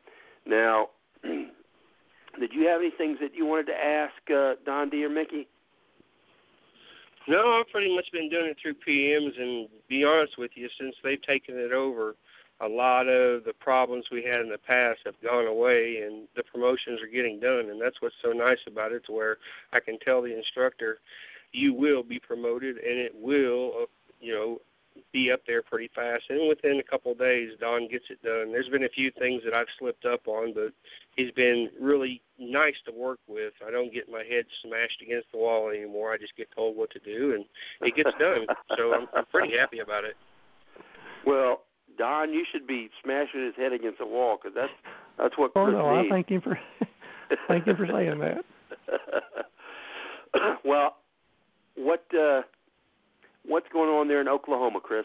B: Now, did you have any things that you wanted to ask uh, Don D or Mickey?
I: No, I've pretty much been doing it through PMs, and be honest with you, since they've taken it over, a lot of the problems we had in the past have gone away, and the promotions are getting done, and that's what's so nice about it. To where I can tell the instructor, you will be promoted, and it will, uh, you know, be up there pretty fast. And within a couple of days, Don gets it done. There's been a few things that I've slipped up on, but he's been really nice to work with. I don't get my head smashed against the wall anymore. I just get told what to do, and it gets done. so I'm, I'm pretty happy about it.
B: Well, Don, you should be smashing his head against the wall because that's that's what
D: Oh
B: Chris
D: no, I
B: needs.
D: thank him for thank him for saying that.
B: well, what uh, what's going on there in Oklahoma, Chris?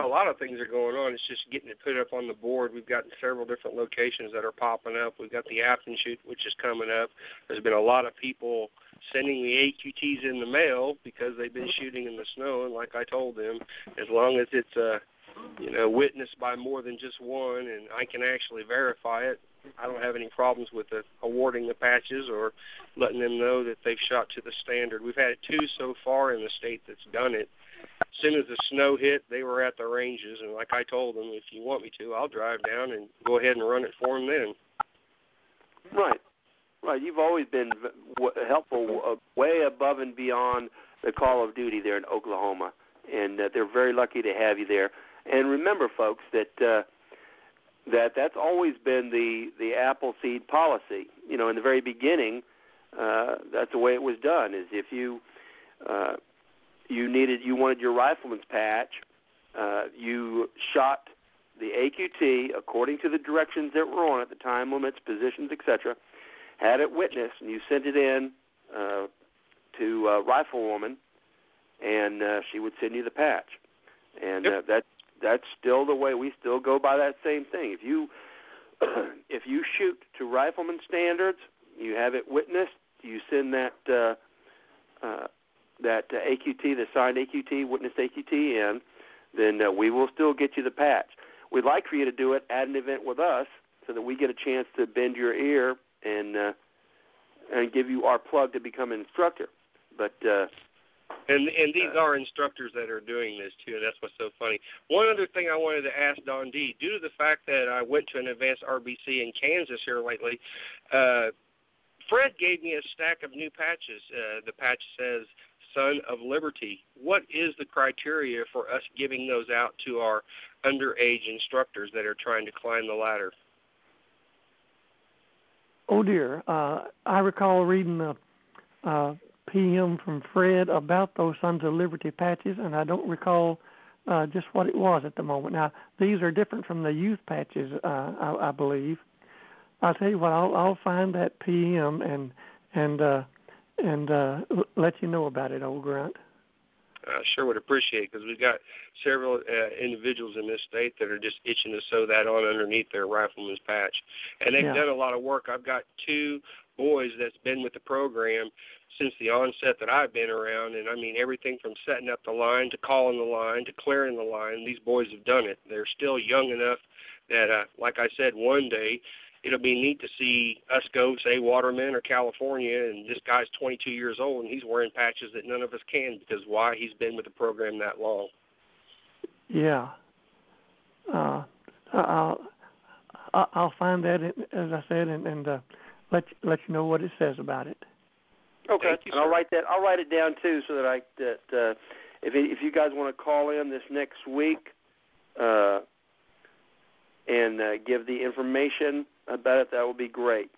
I: A lot of things are going on. It's just getting it put up on the board. We've got several different locations that are popping up. We've got the Afton shoot, which is coming up. There's been a lot of people sending the AQTs in the mail because they've been shooting in the snow. And like I told them, as long as it's uh, you know witnessed by more than just one, and I can actually verify it, I don't have any problems with it, awarding the patches or letting them know that they've shot to the standard. We've had two so far in the state that's done it. As soon as the snow hit, they were at the ranges, and like I told them, if you want me to, I'll drive down and go ahead and run it for them then.
B: Right, right. You've always been helpful, uh, way above and beyond the call of duty there in Oklahoma, and uh, they're very lucky to have you there. And remember, folks, that uh, that that's always been the the Appleseed policy. You know, in the very beginning, uh, that's the way it was done. Is if you uh, you needed you wanted your rifleman's patch, uh, you shot the AQT according to the directions that were on at the time limits, positions, etc. Had it witnessed, and you sent it in uh, to uh, Riflewoman, and uh, she would send you the patch. And uh, that that's still the way we still go by that same thing. If you if you shoot to rifleman standards, you have it witnessed, you send that uh, uh, that uh, AQT, the signed AQT, witness AQT in, then uh, we will still get you the patch. We'd like for you to do it at an event with us so that we get a chance to bend your ear and uh, and give you our plug to become an instructor. But uh,
I: and and these are instructors that are doing this too, and that's what's so funny. One other thing I wanted to ask Don D, due to the fact that I went to an advanced RBC in Kansas here lately, uh, Fred gave me a stack of new patches. Uh, the patch says "Son of Liberty." What is the criteria for us giving those out to our underage instructors that are trying to climb the ladder?
D: Oh dear, uh, I recall reading a, a PM from Fred about those Sons of Liberty patches, and I don't recall uh, just what it was at the moment. Now these are different from the youth patches, uh, I, I believe. I'll tell you what, I'll, I'll find that PM and and uh, and uh, let you know about it, old Grunt.
I: I sure would appreciate because we've got several uh, individuals in this state that are just itching to sew that on underneath their rifleman's patch, and they've
D: Yeah.
I: done a lot of work. I've got two boys that's been with the program since the onset that I've been around, and I mean everything from setting up the line to calling the line to clearing the line. These boys have done it. They're still young enough that, uh, like I said, one day it'll be neat to see us go, say, Waterman or California, and this guy's 22 years old and he's wearing patches that none of us can because why? He's been with the program that long.
D: Yeah. Uh, I'll I'll find that as I said, and, and uh, let let you know what it says about it.
B: Okay,
I: Thank you,
B: and I'll write that. I'll write it down too, so that I that uh, if it, if you guys want to call in this next week, uh, and uh, give the information about it, that would be great.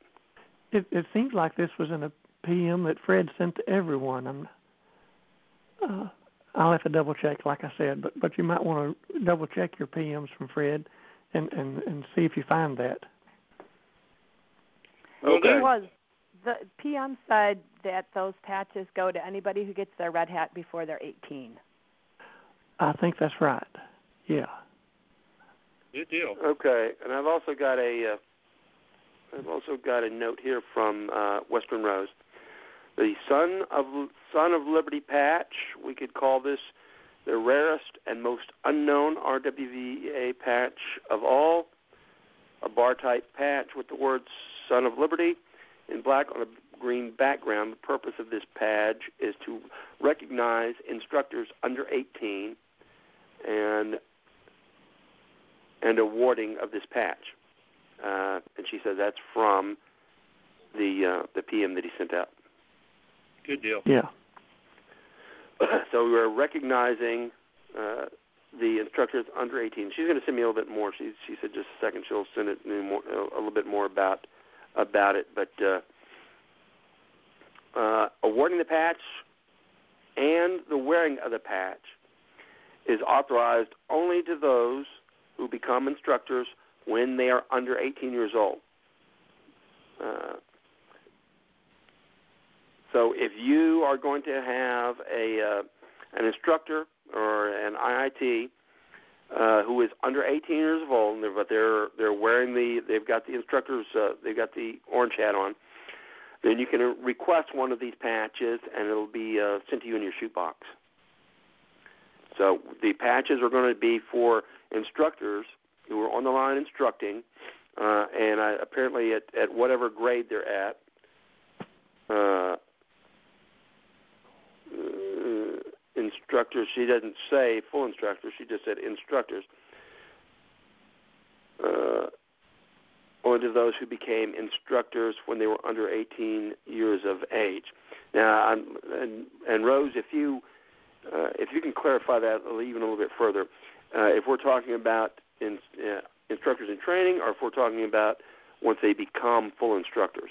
D: It it seems like this was in a PM that Fred sent to everyone. I'm uh, I'll have to double check, like I said, but but you might want to double check your PMs from Fred, and and and see if you find that.
B: Okay.
E: It was the PM said that those patches go to anybody who gets their red hat before they're 18.
D: I think that's right. Yeah.
I: Good deal.
B: Okay, and I've also got a uh, I've also got a note here from uh, Western Rose. The Son of Son of Liberty patch. We could call this the rarest and most unknown RWVA patch of all. A bar type patch with the words Son of Liberty in black on a green background. The purpose of this badge is to recognize instructors under 18 and and awarding of this patch. Uh, and she says that's from the uh, the PM that he sent out.
I: Good deal.
D: Yeah.
B: so we're recognizing uh, the instructors under 18. She's going to send me a little bit more. She she said just a second she'll send it me more, a little bit more about about it. But uh, uh, awarding the patch and the wearing of the patch is authorized only to those who become instructors when they are under 18 years old. Uh, so if you are going to have a uh, an instructor or an IIT uh, who is under 18 years of old, but they're they're wearing the they've got the instructors uh, they've got the orange hat on, then you can request one of these patches, and it'll be uh, sent to you in your shoot box. So the patches are going to be for instructors who are on the line instructing, uh, and I, apparently at, at whatever grade they're at. Uh, uh, instructors. She doesn't say full instructors. She just said instructors. Uh, only to those who became instructors when they were under 18 years of age. Now, I'm, and, and Rose, if you uh, if you can clarify that even a little bit further, uh, if we're talking about in, uh, instructors in training, or if we're talking about once they become full instructors.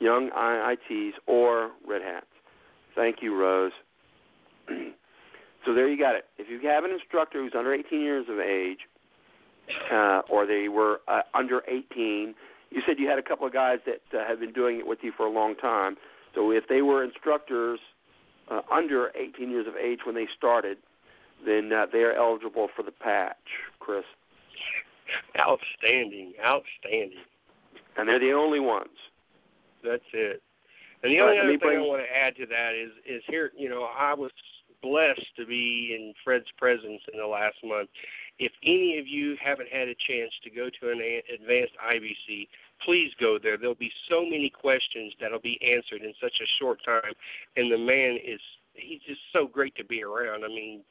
B: Young IITs or Red Hats. Thank you, Rose. so there you got it. If you have an instructor who's under 18 years of age, uh, or they were uh, under 18, you said you had a couple of guys that uh, have been doing it with you for a long time. So if they were instructors uh, under 18 years of age when they started, then uh, they are eligible for the patch, Chris.
I: Outstanding. Outstanding.
B: and they're the only ones.
I: That's it. And the only other thing
B: bring-
I: I want to add to that is is here, you know, I was blessed to be in Fred's presence in the last month. If any of you haven't had a chance to go to an advanced IBC, please go there. There'll be so many questions that'll be answered in such a short time, and the man is he's just so great to be around. I mean,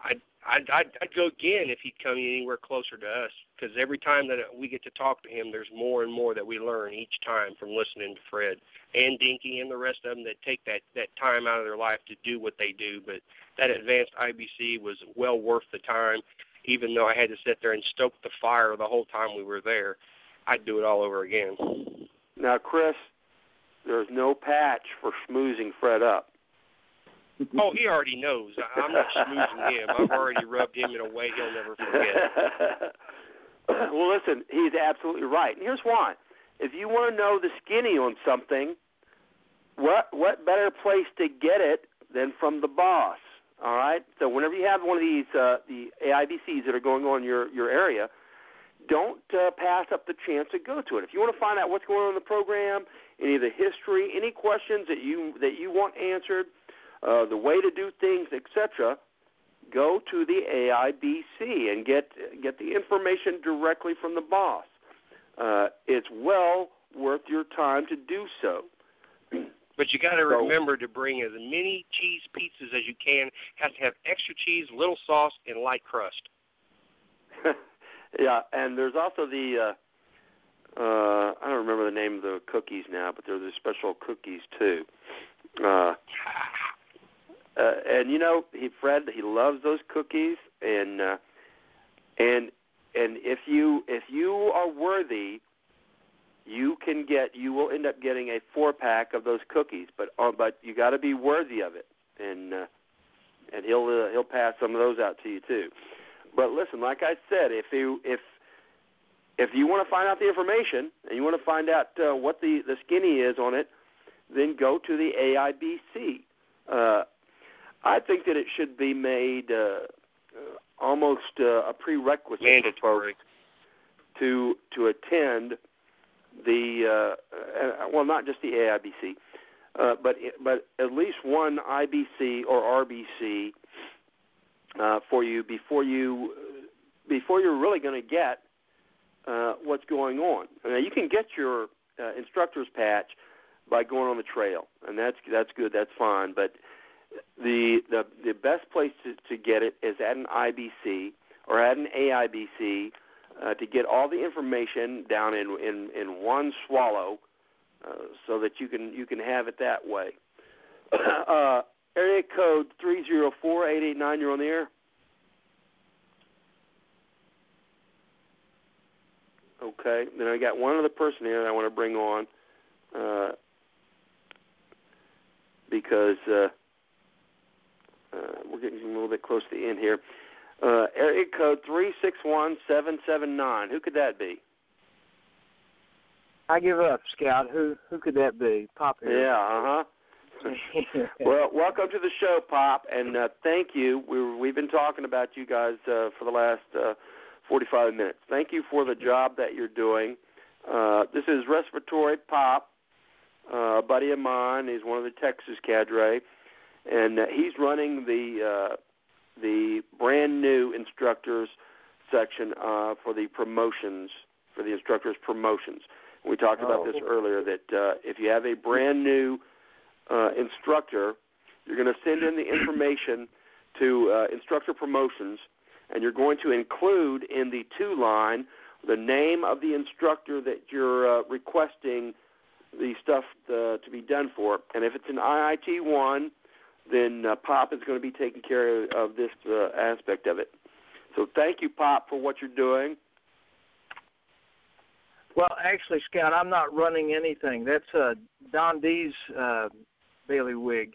I: I'd I'd, I'd, I'd go again if he'd come anywhere closer to us because every time that we get to talk to him, there's more and more that we learn each time from listening to Fred and Dinky and the rest of them that take that that time out of their life to do what they do. But that advanced IBC was well worth the time, even though I had to sit there and stoke the fire the whole time we were there. I'd do it all over again.
B: Now, Chris, there's no patch for schmoozing Fred up.
I: Oh, he already knows. I'm not schmoozing him. I've already rubbed him in a way he'll never forget.
B: well, listen, he's absolutely right. And here's why. If you want to know the skinny on something, what what better place to get it than from the boss? All right. So whenever you have one of these uh, the AIBCs that are going on in your your area, don't uh, pass up the chance to go to it. If you want to find out what's going on in the program, any of the history, any questions that you that you want answered, uh, the way to do things, etc., go to the AIBC and get get the information directly from the boss. Uh, it's well worth your time to do so.
I: But you got to
B: So-
I: remember to bring as many cheese pizzas as you can. Has to have extra cheese, little sauce, and light crust.
B: yeah, and there's also the uh, uh, I don't remember the name of the cookies now, but there's the special cookies too. Uh, uh, and you know, he Fred, he loves those cookies, and uh, and and if you if you are worthy, you can get you will end up getting a four pack of those cookies, but uh, but you got to be worthy of it, and uh, and he'll uh, he'll pass some of those out to you too. But listen, like I said, if you if if you want to find out the information and you want to find out uh, what the the skinny is on it, then go to the AIBC. Uh, I think that it should be made uh, uh, almost uh, a prerequisite
I: Mandatory.
B: to to attend the uh, uh, well, not just the AIBC, uh, but but at least one IBC or RBC uh, for you before you before you're really going to get uh, what's going on. Now you can get your uh, instructor's patch by going on the trail, and that's that's good, that's fine. But the the the best place to, to get it is at an IBC or at an AIBC uh, to get all the information down in in, in one swallow, uh, so that you can you can have it that way. uh, area code three zero four eight eight nine. You're on the air. Okay. Then I got one other person here that I want to bring on uh, because uh, uh, we're getting a little bit close to the end here. Uh, area code three six one seven seven nine. Who could that be?
J: I give up, Scout. Who who could that be? Pop here.
B: Yeah. Uh huh. Well, welcome to the show, Pop, and uh, thank you. We we've been talking about you guys uh, for the last uh, 45 minutes. Thank you for the job that you're doing. Uh, this is Respiratory Pop, uh, a buddy of mine. He's one of the Texas cadre, and uh, he's running the uh, the brand new instructors section uh, for the promotions for the instructors promotions. We talked about
J: Oh.
B: this earlier that uh, if you have a brand new uh, instructor, you're going to send in the information to uh, instructor promotions, and you're going to include in the two line the name of the instructor that you're uh, requesting the stuff uh, to be done for. And if it's an IIT one, then uh, Pop is going to be taking care of, of this uh, aspect of it. So thank you, Pop, for what you're doing.
J: Well, actually, Scout, I'm not running anything. That's uh, Don D's uh, bailiwick,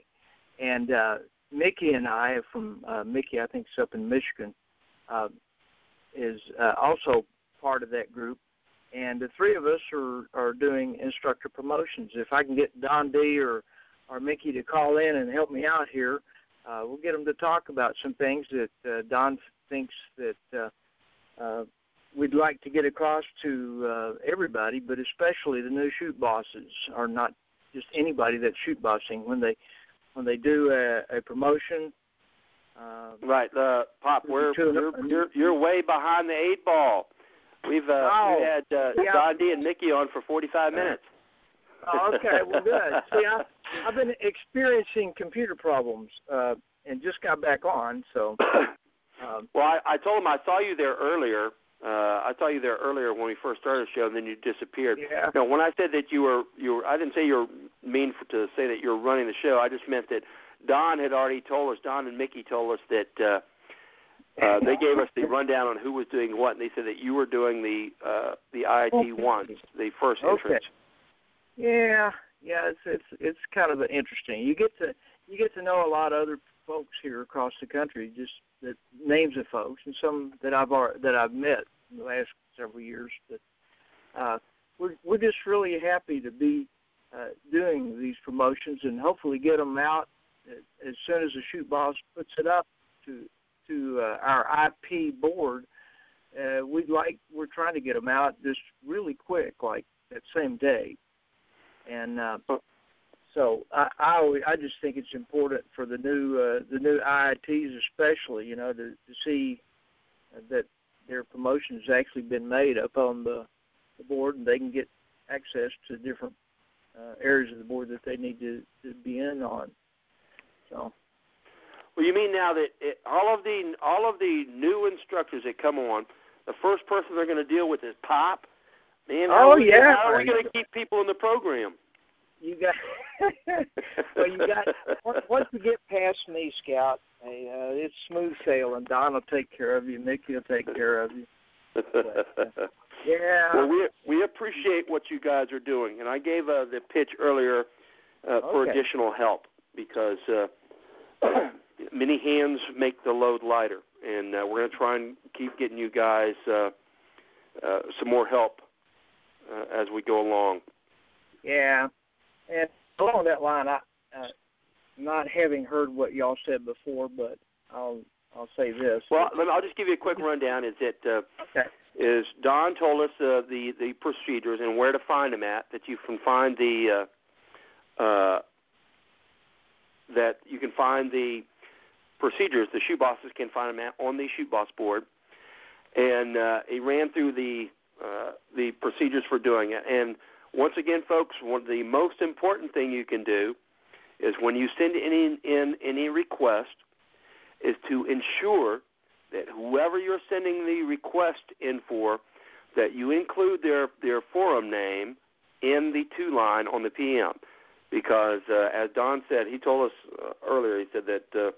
J: and uh, Mickey and I from uh, Mickey, I think, is up in Michigan, uh, is uh, also part of that group. And the three of us are are doing instructor promotions. If I can get Don D or or Mickey to call in and help me out here, uh, we'll get them to talk about some things that uh, Don thinks that uh, uh, we'd like to get across to uh, everybody, but especially the new shoot bosses, or not just anybody that's shoot bossing. When they when they do a, a promotion, uh,
B: right, uh, Pop, we're you're, you're you're way behind the eight ball. We've uh,
J: oh,
B: we had uh,
J: yeah.
B: Don D and Mickey on for 45 minutes.
J: Oh, okay, well, good. See, I, I've been experiencing computer problems uh, and just got back on. So, um,
B: well, I, I told him I saw you there earlier. Uh, I saw you there earlier when we first started the show, and then you disappeared.
J: Yeah.
B: No, when I said that you were, you were, I didn't say you were mean for, to say that you were running the show. I just meant that Don had already told us. Don and Mickey told us that uh, uh, they gave us the rundown on who was doing what, and they said that you were doing the uh, the IIT
J: Okay.
B: ones, the first entrance.
J: Okay.
B: entrance.
J: yeah, yeah, it's it's it's kind of interesting. You get to you get to know a lot of other folks here across the country, just the names of folks, and some that I've that I've met in the last several years. But uh, we're we're just really happy to be uh, doing these promotions and hopefully get them out as soon as the shoot boss puts it up to to uh, our IP board. Uh, we'd like we're trying to get them out just really quick, like that same day. And uh, so I, I always, I just think it's important for the new uh, the new IITs especially, you know, to, to see that their promotion has actually been made up on the, the board, and they can get access to different uh, areas of the board that they need to, to be in on. So
B: Well, you mean now that it, all of the all of the new instructors that come on, the first person they're going to deal with is Pop. Man, how
J: Oh,
B: are we,
J: yeah.
B: How are we going to keep people in the program?
J: You got well, you got once- you get past me, Scout, hey, uh, it's smooth sailing. Don will take care of you. Mickey will take care of you. Yeah.
B: Well, we we appreciate what you guys are doing, and I gave uh, the pitch earlier uh, for additional help because uh, many hands make the load lighter, and uh, we're going to try and keep getting you guys uh, uh, some more help uh, as we go along.
J: Yeah, and along that line, I, uh, not having heard what y'all said before, but I'll I'll say this.
B: Well, me, I'll just give you a quick rundown. Is that uh,
J: okay.
B: is Don told us uh, the the procedures and where to find them at. That you can find the uh, uh, that you can find the procedures. The shoot bosses can find them at on the shoot boss board, and uh, he ran through the uh, the procedures for doing it. And once again, folks, one of the most important thing you can do is when you send any in any request is to ensure that whoever you're sending the request in for, that you include their their forum name in the two line on the PM, because uh, as Don said, he told us uh, earlier. He said that uh,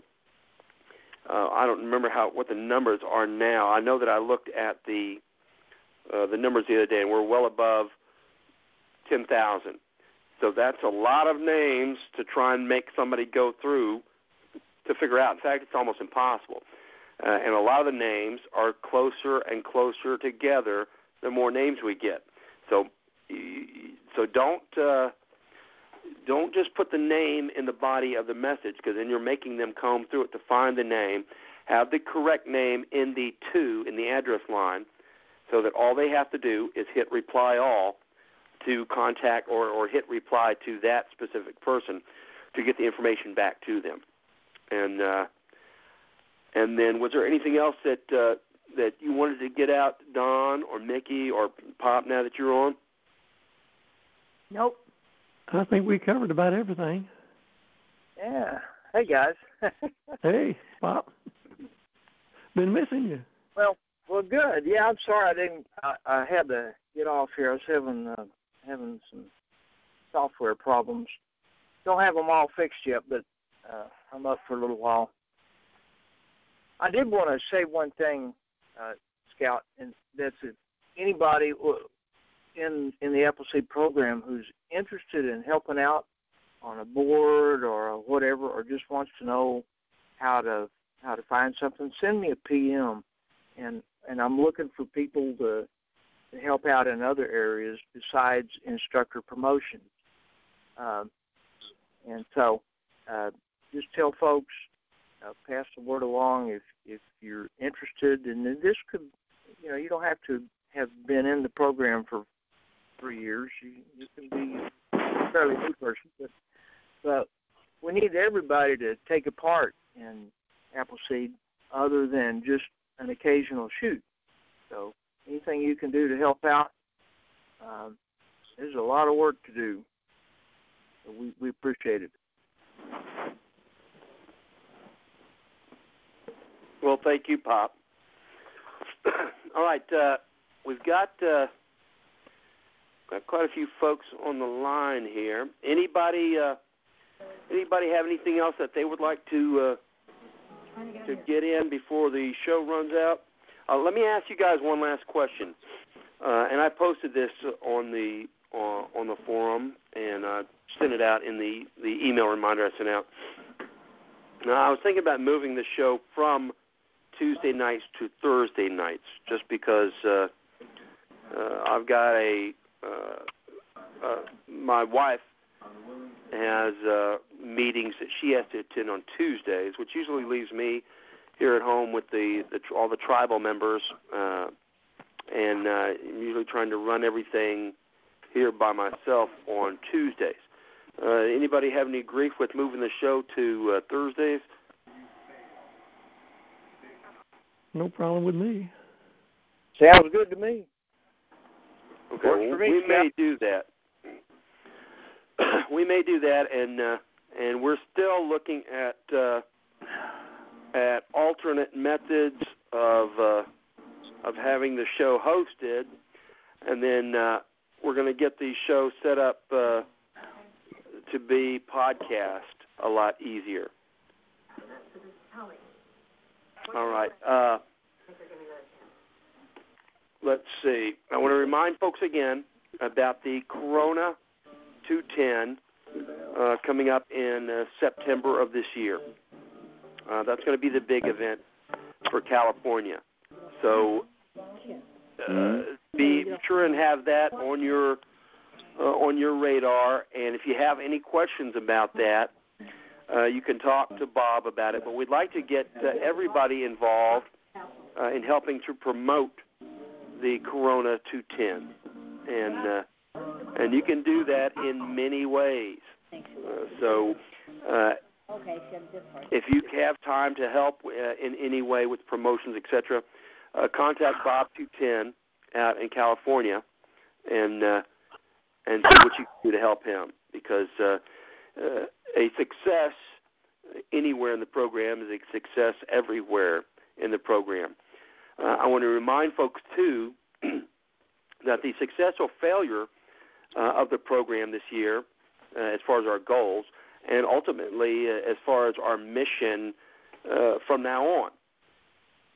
B: uh, I don't remember how what the numbers are now. I know that I looked at the uh, the numbers the other day, and we're well above ten thousand. So that's a lot of names to try and make somebody go through to figure out. In fact, it's almost impossible. Uh, and a lot of the names are closer and closer together the more names we get. So, so don't uh, don't just put the name in the body of the message because then you're making them comb through it to find the name. Have the correct name in the to in the address line, so that all they have to do is hit reply all to contact or, or hit reply to that specific person to get the information back to them. And uh, and then was there anything else that uh, that you wanted to get out, Don or Mickey or Pop? Now that you're on,
E: Nope.
D: I think we covered about everything.
J: Yeah. Hey guys.
D: Hey, Pop. Been missing you.
J: well, well, good. Yeah, I'm sorry I didn't. I, I had to get off here. I was having uh, having some software problems. Don't have them all fixed yet, but uh, I'm up for a little while. I did want to say one thing, uh, Scout, and that's if anybody in in the Appleseed program who's interested in helping out on a board or whatever, or just wants to know how to how to find something, send me a PM, and and I'm looking for people to to help out in other areas besides instructor promotion. Um, and so, uh, just tell folks, uh, pass the word along if if you're interested, and this could, you know, you don't have to have been in the program for three years. You, you can be a fairly new person, but but we need everybody to take a part in Appleseed other than just an occasional shoot. So anything you can do to help out, um, there's a lot of work to do. We, we appreciate it.
B: Well, thank you, Pop. All right, uh, we've got uh, got quite a few folks on the line here. Anybody uh, anybody have anything else that they would like to uh, to get in before the show runs out? Uh, let me ask you guys one last question, uh, and I posted this on the uh, on the forum and uh, sent it out in the the email reminder I sent out. Now, I was thinking about moving the show from Tuesday nights to Thursday nights, just because uh, uh, I've got a uh, uh, my wife has uh, meetings that she has to attend on Tuesdays, which usually leaves me here at home with the, the all the tribal members, uh, and uh, I'm usually trying to run everything here by myself on Tuesdays. Uh, anybody have any grief with moving the show to uh, Thursdays?
D: No problem with me.
J: Sounds good to me.
B: Okay,
J: Works
B: well,
J: for me,
B: we
J: Scott.
B: may do that. we may do that, and uh, and we're still looking at uh, at alternate methods of uh, of having the show hosted, and then uh, we're going to get the show set up uh, to be podcast a lot easier. All right. Uh, let's see. I want to remind folks again about the Corona 210 uh, coming up in uh, September of this year. Uh, that's going to be the big event for California. So uh, be sure and have that on your uh, on your radar. And if you have any questions about that, uh, you can talk to Bob about it. But we'd like to get uh, everybody involved uh, in helping to promote the Corona 210, and uh, and you can do that in many ways. Uh, so. Uh, if you have time to help uh, in any way with promotions, etc., uh, contact Bob 210 out in California, and uh, and see what you can do to help him. Because uh, uh, a success anywhere in the program is a success everywhere in the program. Uh, I want to remind folks too that the success or failure uh, of the program this year, uh, as far as our goals, and ultimately uh, as far as our mission uh, from now on,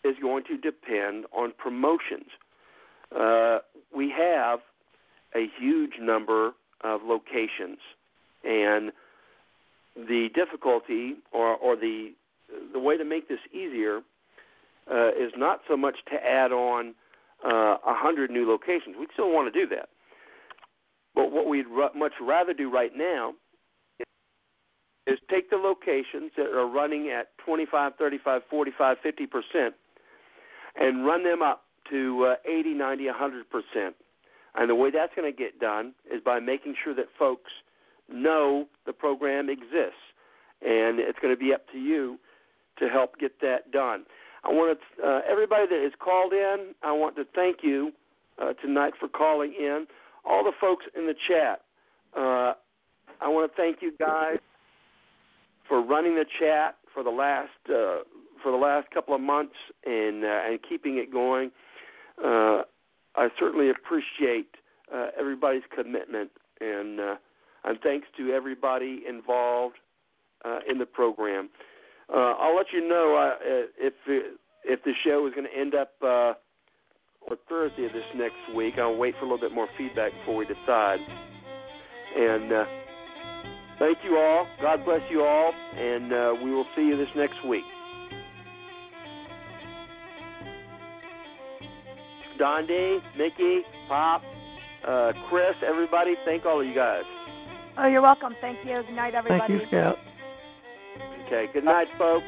B: is going to depend on promotions. Uh, we have a huge number of locations, and the difficulty or, or the the way to make this easier uh, is not so much to add on uh, a hundred new locations. We still want to do that, but what we'd r- much rather do right now is take the locations that are running at 25, 35, 45, 50 percent, and run them up to uh, 80, 90, 100 percent. And the way that's going to get done is by making sure that folks know the program exists, and it's going to be up to you to help get that done. I want to uh, everybody that has called in. I want to thank you uh, tonight for calling in. All the folks in the chat. Uh, I want to thank you guys for running the chat for the last uh, for the last couple of months and uh, and keeping it going. Uh, I certainly appreciate uh, everybody's commitment and uh, and thanks to everybody involved uh, in the program. I'll let you know if if the show is going to end up on Thursday of this next week. I'll wait for a little bit more feedback before we decide. And thank you all. God bless you all, and uh, we will see you this next week. Don D, Mickey, Pop, uh, Chris, everybody, thank all of you guys.
E: Oh, you're welcome. Thank you. Good night, everybody.
D: Thank you, Scout.
B: Okay, good night, folks.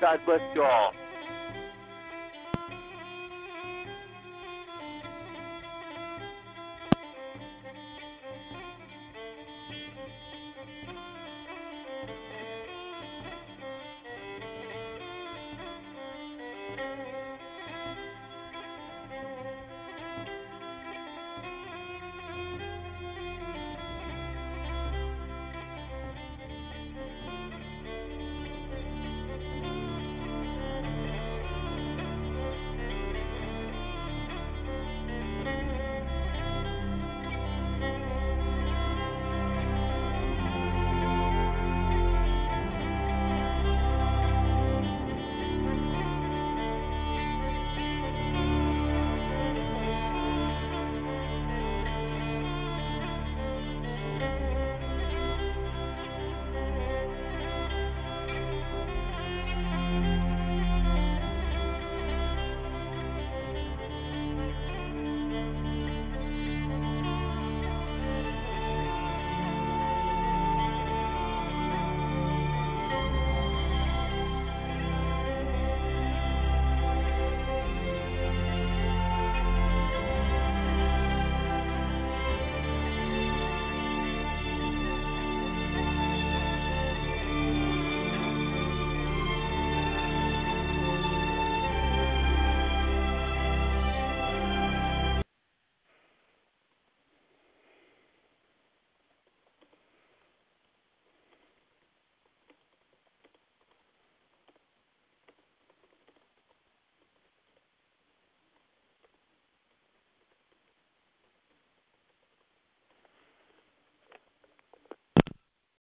B: God bless you all.